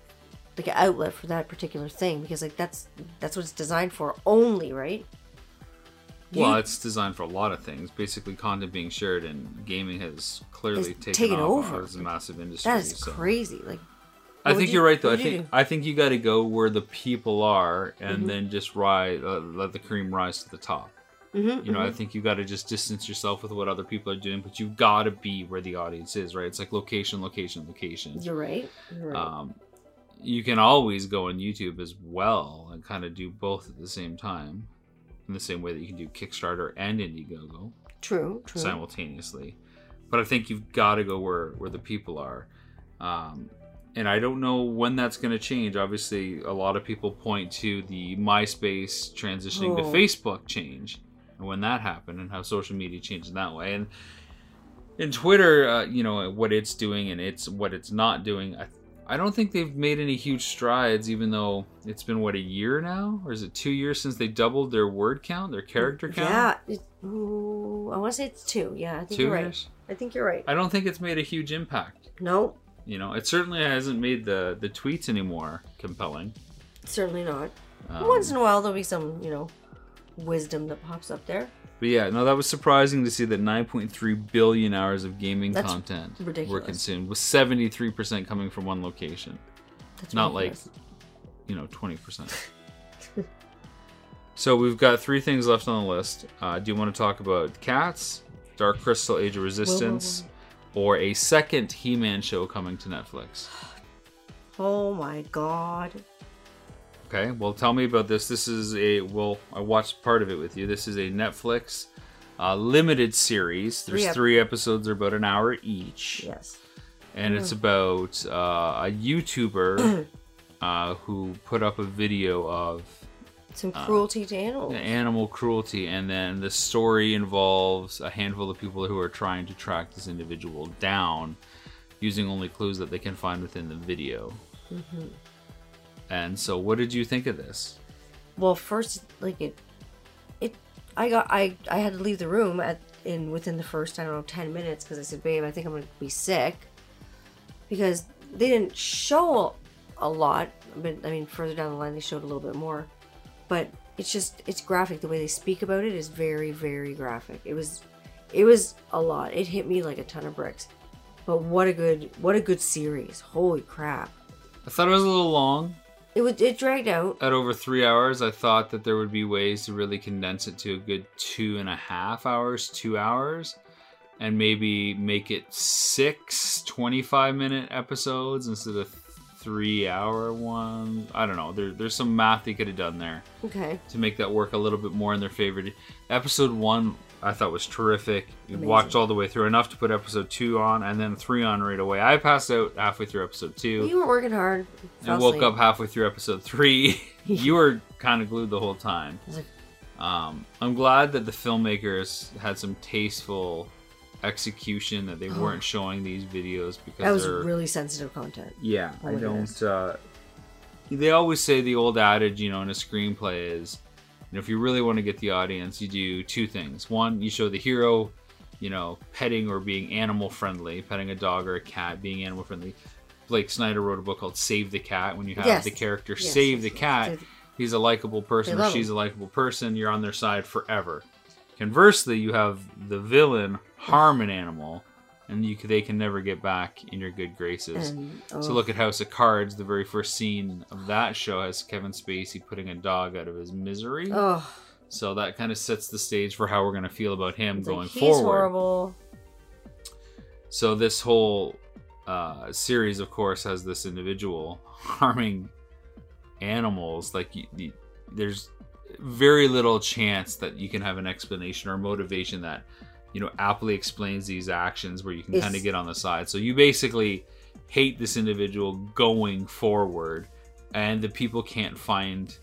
S1: like an outlet for that particular thing because like that's that's what it's designed for only, right?
S2: Well,
S1: You-
S2: it's designed for a lot of things. Basically, content being shared, and gaming has clearly
S1: It's
S2: taken,
S1: taken over.
S2: as a massive industry.
S1: that is
S2: so-
S1: crazy. Like
S2: I think
S1: you-
S2: are right, though. I think
S1: do?
S2: I think you got to go where the people are, and
S1: Mm-hmm.
S2: then just rise, uh, let the cream rise to the top.
S1: mhm,
S2: You know, I think you got to just distance yourself with what other people are doing, but you've got to be where the audience is, right? It's like location, location, location.
S1: you're right. You're right.
S2: Um, you can always go on YouTube as well and kind of do both at the same time, in the same way that you can do Kickstarter and Indiegogo
S1: true. True.
S2: simultaneously. But I think you've got to go where where the people are. Um, and I don't know when that's going to change. Obviously, a lot of people point to the MySpace transitioning to
S1: Oh.
S2: Facebook change, and when that happened, and how social media changed in that way. And in Twitter, uh, you know what it's doing and it's what it's not doing. I, I don't think they've made any huge strides, even though it's been what a year now, or is it two years since they doubled their word count, their character count?
S1: Yeah. It, ooh, I want to say it's two. Yeah, I think
S2: 2
S1: you're right.
S2: years.
S1: I think you're right.
S2: I don't think it's made a huge impact.
S1: No.
S2: You know, it certainly hasn't made the the tweets anymore compelling.
S1: Certainly not.
S2: Um,
S1: Once in a while, there'll be some, you know, wisdom that pops up there.
S2: But yeah, no, that was surprising to see that 9.3 billion hours of gaming
S1: That's
S2: content were
S1: ridiculous.
S2: consumed, with 73% coming from one location.
S1: That's
S2: Not like, you know, 20%. so we've got three things left on the list. Uh, do you want to talk about Cats, Dark Crystal Age of Resistance, or a second He Man show coming to Netflix?
S1: Oh my god.
S2: Okay, well, tell me about this. This is a well, I watched part of it with you. This is a Netflix uh, limited series. There's
S1: Three ep-
S2: three episodes, they're about an hour each,
S1: Yes.
S2: and it's about uh, a YouTuber uh, who put up a video of
S1: Some
S2: Uh,
S1: cruelty to animals.
S2: animal cruelty, and then the story involves a handful of people who are trying to track this individual down using only clues that they can find within the video.
S1: Mm-hmm.
S2: And so, what did you think of this?
S1: Well, first, like it, it, I got, I, I had to leave the room at in within the first, I don't know, ten minutes because I said, "Babe, I think I'm gonna be sick," because they didn't show a lot. But I mean, further down the line, they showed a little bit more. But it's just, it's graphic. The way they speak about it is very, very graphic. It was, it was a lot. It hit me like a ton of bricks. But what a good, what a good series! Holy crap!
S2: I thought it was a little long.
S1: It was, it dragged out.
S2: At over three hours, I thought that there would be ways to really condense it to a good two and a half hours, two hours, and maybe make it six 25 minute episodes instead of three hour ones. I don't know. There, there's some math they could have done there
S1: Okay.
S2: to make that work a little bit more in their favor. Episode one, I thought was terrific.
S1: Amazing.
S2: watched all the way through enough to put episode two on, and then three on right away. I passed out halfway through episode two
S1: You were working hard.
S2: and woke up halfway through episode three. you were kind of glued the whole time.
S1: I was like,
S2: Um, I'm glad that the filmmakers had some tasteful execution that they weren't showing these videos because
S1: that was really sensitive content.
S2: yeah.
S1: Oh
S2: I don't. Uh, they always say the old adage, you know, in a screenplay is, you know, if you really want to get the audience, you do two things. One, you show the hero, you know, petting or being animal friendly, petting a dog or a cat, being animal friendly. Blake Snyder wrote a book called Save the Cat. When you have
S1: Yes.
S2: the character
S1: Yes,
S2: save the cat, he's a likable person or she's
S1: him.
S2: a likable person, you're on their side forever. Conversely, you have the villain harm an animal, and you they can never get back in your good graces.
S1: And,
S2: So
S1: oh,
S2: look at House of Cards. The very first scene of that show has Kevin Spacey putting a dog out of his misery.
S1: Oh,
S2: So that kind of sets the stage for how we're going to feel about him
S1: it's
S2: going
S1: like, he's
S2: forward.
S1: horrible.
S2: So this whole uh, series, of course, has this individual harming animals. Like you, you, there's very little chance that you can have an explanation or motivation that you know aptly explains these actions where you can kind of get on the side. So you basically hate this individual going forward, and the people can't find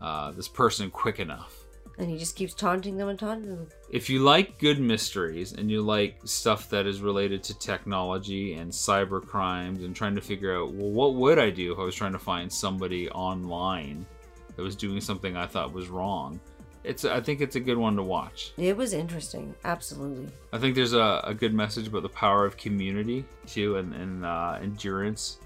S2: uh, this person quick enough
S1: And he just keeps taunting them and taunting them.
S2: if you like good mysteries and you like stuff that is related to technology and cyber crimes and trying to figure out well what would i do if i was trying to find somebody online that was doing something i thought was wrong it's i think it's a good one to watch
S1: It was interesting. Absolutely.
S2: i think there's a, a good message about the power of community too and, and uh, endurance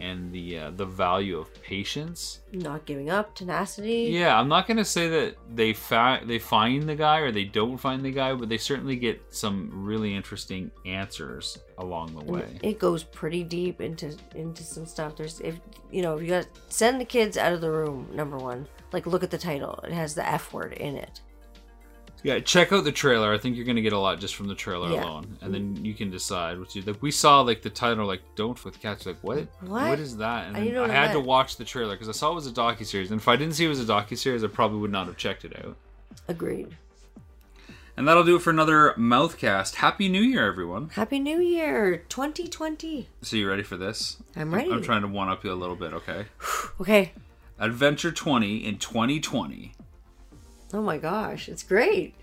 S2: and the uh, the value of patience
S1: Not giving up, tenacity.
S2: yeah, I'm not gonna say that they fa- they find the guy or they don't find the guy, but they certainly get some really interesting answers along the
S1: And
S2: way.
S1: It goes pretty deep into into some stuff. There's if you know, if you got send the kids out of the room, number one. Like look at the title. It has the F word in it.
S2: Yeah, check out the trailer. I think you're gonna get a lot just from the trailer
S1: Yeah.
S2: alone, and then you can decide what you like. We saw like the title, like "Don't with Cats." Like what?
S1: What?
S2: What is that? And
S1: I didn't know
S2: I had
S1: it
S2: to watch the trailer because I saw it was a docu series, and if I didn't see it was a docu series, I probably would not have checked it out.
S1: Agreed.
S2: And that'll do it for another Mouthcast. Happy New Year, everyone!
S1: Happy New Year, 2020.
S2: So you ready for this?
S1: I'm ready.
S2: I'm trying to one up you a little bit, okay?
S1: Okay.
S2: Adventure 20 in 2020.
S1: Oh my gosh, it's great.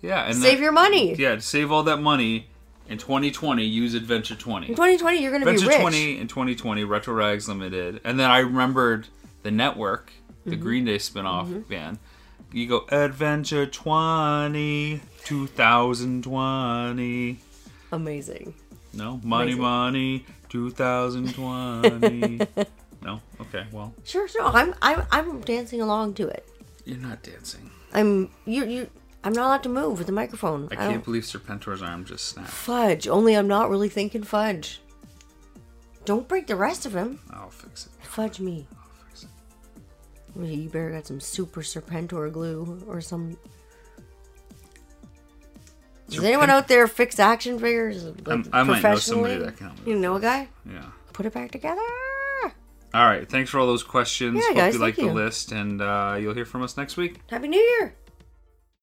S2: Yeah, and
S1: Save
S2: that-
S1: your money.
S2: Yeah, save all that money in 2020, use Adventure 20.
S1: In 2020, you're gonna
S2: Adventure
S1: be rich.
S2: 20 in 2020, Retro Rags Limited. And then I remembered the network, the
S1: Mm-hmm.
S2: Green Day spin-off band. You go Adventure 20, 2020.
S1: Amazing.
S2: No, money,
S1: Amazing.
S2: money, 2020. No. Okay. Well,
S1: Sure, sure. I'm I'm I'm dancing along to it.
S2: you're not dancing.
S1: I'm you you. I'm not allowed to move with the microphone.
S2: I
S1: I
S2: can't
S1: don't-
S2: believe Serpentor's arm just snapped.
S1: Fudge. Only I'm not really thinking fudge. Don't break the rest of him.
S2: I'll fix it.
S1: Fudge me.
S2: I'll fix it.
S1: You better got some super serpentor glue or some. Does anyone out there fix action figures? Like,
S2: I'm- I might know somebody that can help me
S1: You know a guy?
S2: Yeah.
S1: Put it back together.
S2: All right. Thanks for all those questions.
S1: Yeah,
S2: Hope
S1: guys,
S2: you like the
S1: you.
S2: list, and uh, you'll hear from us next week.
S1: Happy New Year.